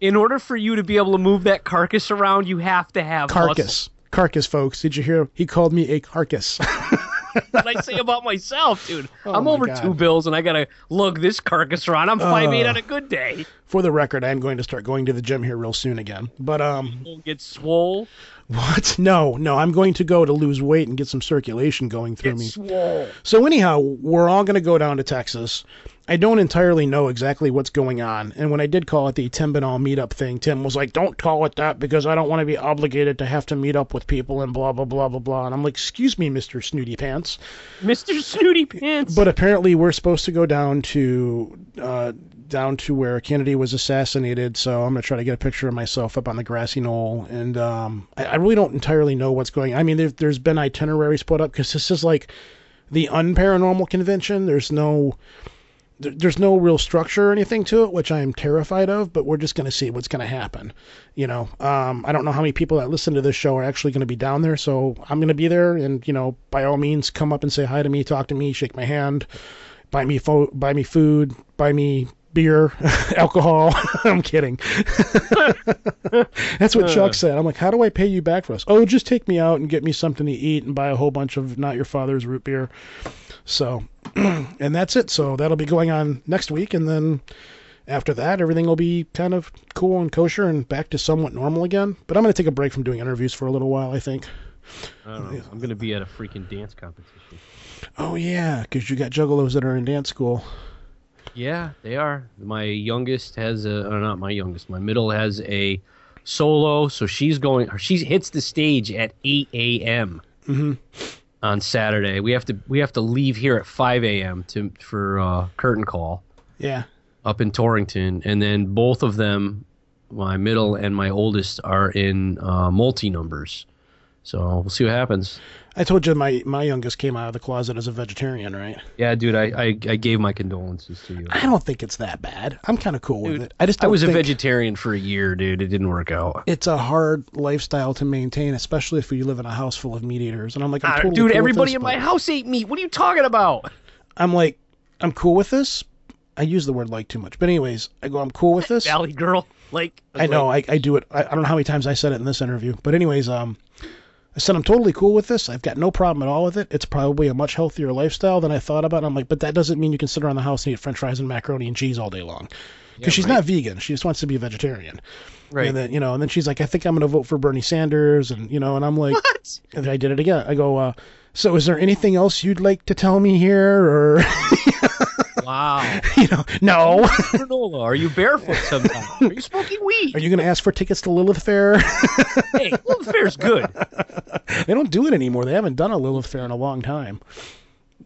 S5: in order for you to be able to move that carcass around, you have to have
S4: Carcass. Carcass, folks. Did you hear? He called me a carcass. (laughs) (laughs)
S5: What I say about myself, dude.
S4: Oh
S5: I'm
S4: my
S5: over
S4: God.
S5: two bills and I gotta lug this carcass around. I'm five eight
S4: Uh.
S5: on a good day.
S4: For the record, I am going to start going to the gym here real soon again. But um,
S5: get swole.
S4: what? (laughs) No, no. I'm going to go to lose weight and get some circulation going through
S5: Get
S4: me.
S5: swole.
S4: So anyhow, we're all going to go down to Texas. I don't entirely know exactly what's going on. And when I did call it the Tim Binnall meetup thing, Tim was like, "Don't call it that because I don't want to be obligated to have to meet up with people and blah blah blah blah blah." And I'm like, "Excuse me, Mister Snooty Pants."
S5: Mr. Snooty Pants.
S4: But apparently, we're supposed to go down to uh, down to where Kennedy was assassinated. So I'm gonna try to get a picture of myself up on the grassy knoll. And um, I, I really don't entirely know what's going. I mean, there, there's been itineraries put up because this is like the unparanormal convention. There's no there- there's no real structure or anything to it, which I am terrified of. But we're just going to see what's going to happen. You know, um, I don't know how many people that listen to this show are actually going to be down there, so I'm going to be there, and you know, by all means, come up and say hi to me, talk to me, shake my hand, buy me fo- buy me food, buy me beer, (laughs) alcohol. (laughs) I'm kidding. (laughs) That's what Chuck uh. said. I'm like, how do I pay you back for this? Oh, just take me out and get me something to eat and buy a whole bunch of not your father's root beer. So, (clears throat) and that's it. So that'll be going on next week, and then after that, everything will be kind of cool and kosher and back to somewhat normal again. But I'm going to take a break from doing interviews for a little while. I think.
S5: I don't know. I'm gonna be at a freaking dance competition.
S4: Oh yeah, because you got juggalos that are in dance school.
S5: Yeah, they are. My youngest has a, or not my youngest. My middle has a solo, so she's going. She hits the stage at 8 a.m.
S4: hmm
S5: on Saturday. We have to we have to leave here at 5 a.m. to for uh, curtain call
S4: Yeah.
S5: up in Torrington, and then both of them, my middle and my oldest, are in uh, multi numbers. So we'll see what happens.
S4: I told you my my youngest came out of the closet as a vegetarian, right?
S5: Yeah, dude, I, I, I gave my condolences to you.
S4: I don't think it's that bad. I'm kind of cool with it. I just
S5: I
S4: don't
S5: was a vegetarian for a year, dude. It didn't work out.
S4: It's a hard lifestyle to maintain, especially if you live in a house full of meat eaters. And I'm like, I'm
S5: Ah,
S4: totally
S5: dude,
S4: cool with
S5: everybody
S4: this,
S5: in
S4: but-
S5: my house ate meat. What are you talking about?
S4: I'm like, I'm cool with this. I use the word like too much, but anyways, I go, I'm cool with this.
S5: Valley girl, like
S4: I know, I, I do it. I, I don't know how many times I said it in this interview, but anyways, um, I said I'm totally cool with this. I've got no problem at all with it. It's probably a much healthier lifestyle than I thought about. And I'm like, but that doesn't mean you can sit around the house and eat French fries and macaroni and cheese all day long, because she's not vegan. She just wants to be a vegetarian.
S5: Right.
S4: And then you know, and then she's like, I think I'm gonna vote for Bernie Sanders, and you know, and I'm like,
S5: What?
S4: And I did it again. I go, uh, so is there anything else you'd like to tell me here, or (laughs) (laughs)
S5: Wow. (laughs)
S4: you know, no.
S5: Granola, are you barefoot sometimes? Are you smoking weed?
S4: Are you gonna ask for tickets to Lilith Fair?
S5: hey, Lilith Fair's good. (laughs)
S4: they don't do it anymore. They haven't done a Lilith Fair in a long time.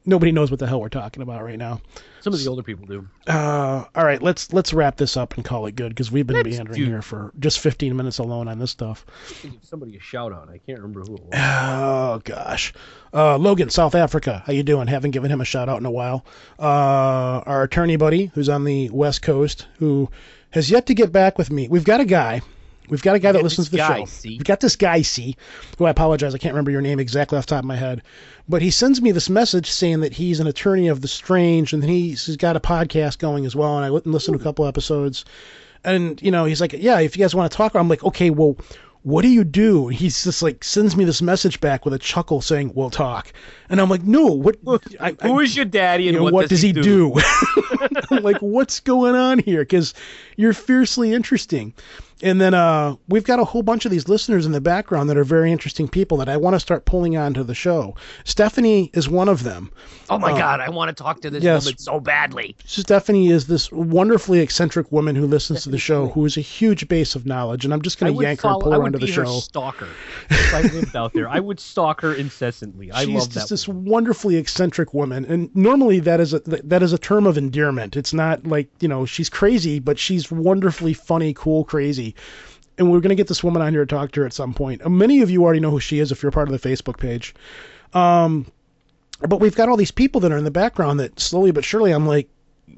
S4: Nobody knows what the hell we're talking about right now.
S5: Some of the older people do.
S4: Uh, all right, let's let's wrap this up and call it good because we've been
S5: Let's
S4: meandering
S5: do-
S4: here for just 15 minutes alone on this stuff.
S5: Give somebody a shout out. I can't remember who it was.
S4: Oh gosh, uh, Logan, South Africa, how you doing? Haven't given him a shout out in a while. Uh, our attorney buddy, who's on the West Coast, who has yet to get back with me. We've got a guy. We've got a guy that listens to the
S5: guy,
S4: show.
S5: see?
S4: We've got this guy, C, who I apologize, I can't remember your name exactly off the top of my head, but he sends me this message saying that he's an attorney of the strange and he's, he's got a podcast going as well. And I went and listened to a couple episodes, and you know, he's like, yeah, if you guys want to talk, I'm like, okay, well, what do you do? He's just like sends me this message back with a chuckle saying, we'll talk, and I'm like, no, what? I, I,
S5: Who is your daddy and
S4: you know,
S5: what,
S4: does he do? (laughs) (laughs) I'm like, what's going on here? Because you're fiercely interesting. And then uh, we've got a whole bunch of these listeners in the background that are very interesting people that I want to start pulling onto the show. Stephanie is one of them.
S5: Oh my
S4: Uh,
S5: God, I want to talk to this
S4: yes.
S5: woman so badly.
S4: Stephanie is this wonderfully eccentric woman who listens to the show, who is a huge base of knowledge, and I'm just going to
S5: would
S4: yank her and
S5: follow-
S4: pull
S5: I
S4: her
S5: would
S4: onto the
S5: be her
S4: show.
S5: stalker. If I lived out there, I would stalk her incessantly. I
S4: She's
S5: love
S4: just
S5: that.
S4: this wonderfully eccentric woman, and normally that is a that is a term of endearment. It's not like you know she's crazy, but she's wonderfully funny, cool, crazy. And we're gonna get this woman on here to talk to her at some point. Uh, Many of you already know who she is if you're part of the Facebook page. Um, but we've got all these people that are in the background that slowly but surely I'm like,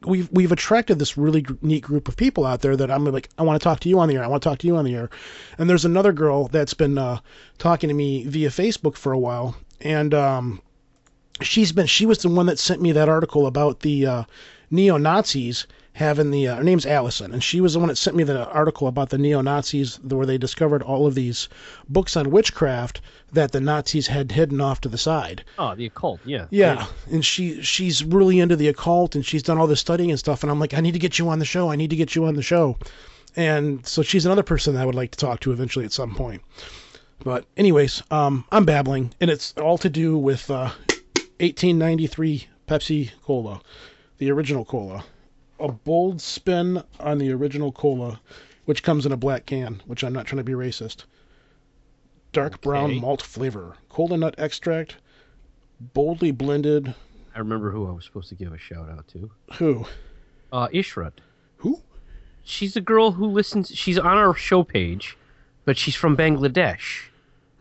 S4: we've we've attracted this really neat group of people out there that I'm like, I want to talk to you on the air. I want to talk to you on the air. And there's another girl that's been uh, talking to me via Facebook for a while, and um, she's been she was the one that sent me that article about the uh, neo Nazis having the uh, her name's Allison, and she was the one that sent me the article about the neo Nazis where they discovered all of these books on witchcraft that the Nazis had hidden off to the side.
S5: oh, the occult. Yeah.
S4: Yeah, and she she's really into the occult and she's done all this studying and stuff. And I'm like, I need to get you on the show. I need to get you on the show. And so she's another person that I would like to talk to eventually at some point. But anyways, um, I'm babbling, and it's all to do with uh, 1893 Pepsi Cola, the original cola, a bold spin on the original cola, which comes in a black can. Which I'm not trying to be racist. Dark brown
S5: Okay.
S4: malt flavor, cola nut extract, boldly blended.
S5: I remember who I was supposed to give a shout out to.
S4: Who?
S5: Uh, Ishrat.
S4: Who?
S5: She's a girl who listens. She's on our show page, but she's from Bangladesh.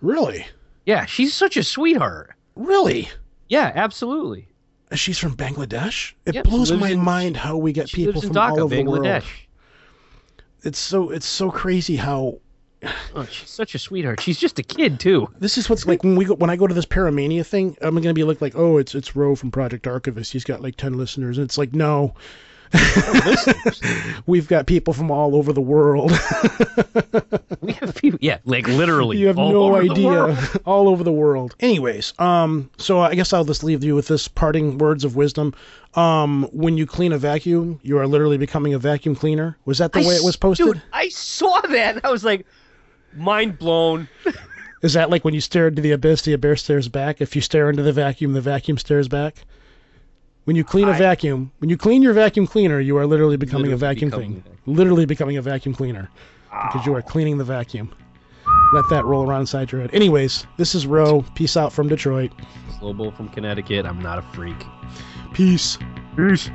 S4: Really?
S5: Yeah, she's such a sweetheart.
S4: Really?
S5: Yeah, absolutely.
S12: She's from Bangladesh. It
S5: Yep,
S12: blows my
S5: in-
S12: mind how we get people from all
S5: Dhaka,
S12: over the world. It's so it's so crazy how (sighs)
S5: Oh, she's such a sweetheart. She's just a kid too.
S12: this is what's like when we go when I go to this Paramania thing. I'm gonna be like like oh it's it's Roe from Project Archivist. He's got like ten listeners. And it's like no. (laughs) We've got people from all over the world. (laughs)
S5: We have people. Yeah, like literally.
S12: you have no idea. (laughs) all over the world. Anyways, um, so I guess I'll just leave you with this parting words of wisdom. Um, when you clean a vacuum, you are literally becoming a vacuum cleaner. Was that the
S5: I
S12: way it was posted?
S5: Dude, I saw that. and I was like, mind blown.
S12: Is that like when you stare into the abyss, the abyss stares back? If you stare into the vacuum, the vacuum stares back? When you clean a
S5: I-
S12: vacuum, when you clean your vacuum cleaner, you are literally becoming a vacuum
S5: becoming
S12: cleaner. Literally becoming a vacuum cleaner. Because you are ah. cleaning the vacuum. Let that roll around inside your head. Anyways, this is Roe. Peace out from Detroit.
S5: Slobo from Connecticut. I'm not a freak.
S12: Peace. Peace.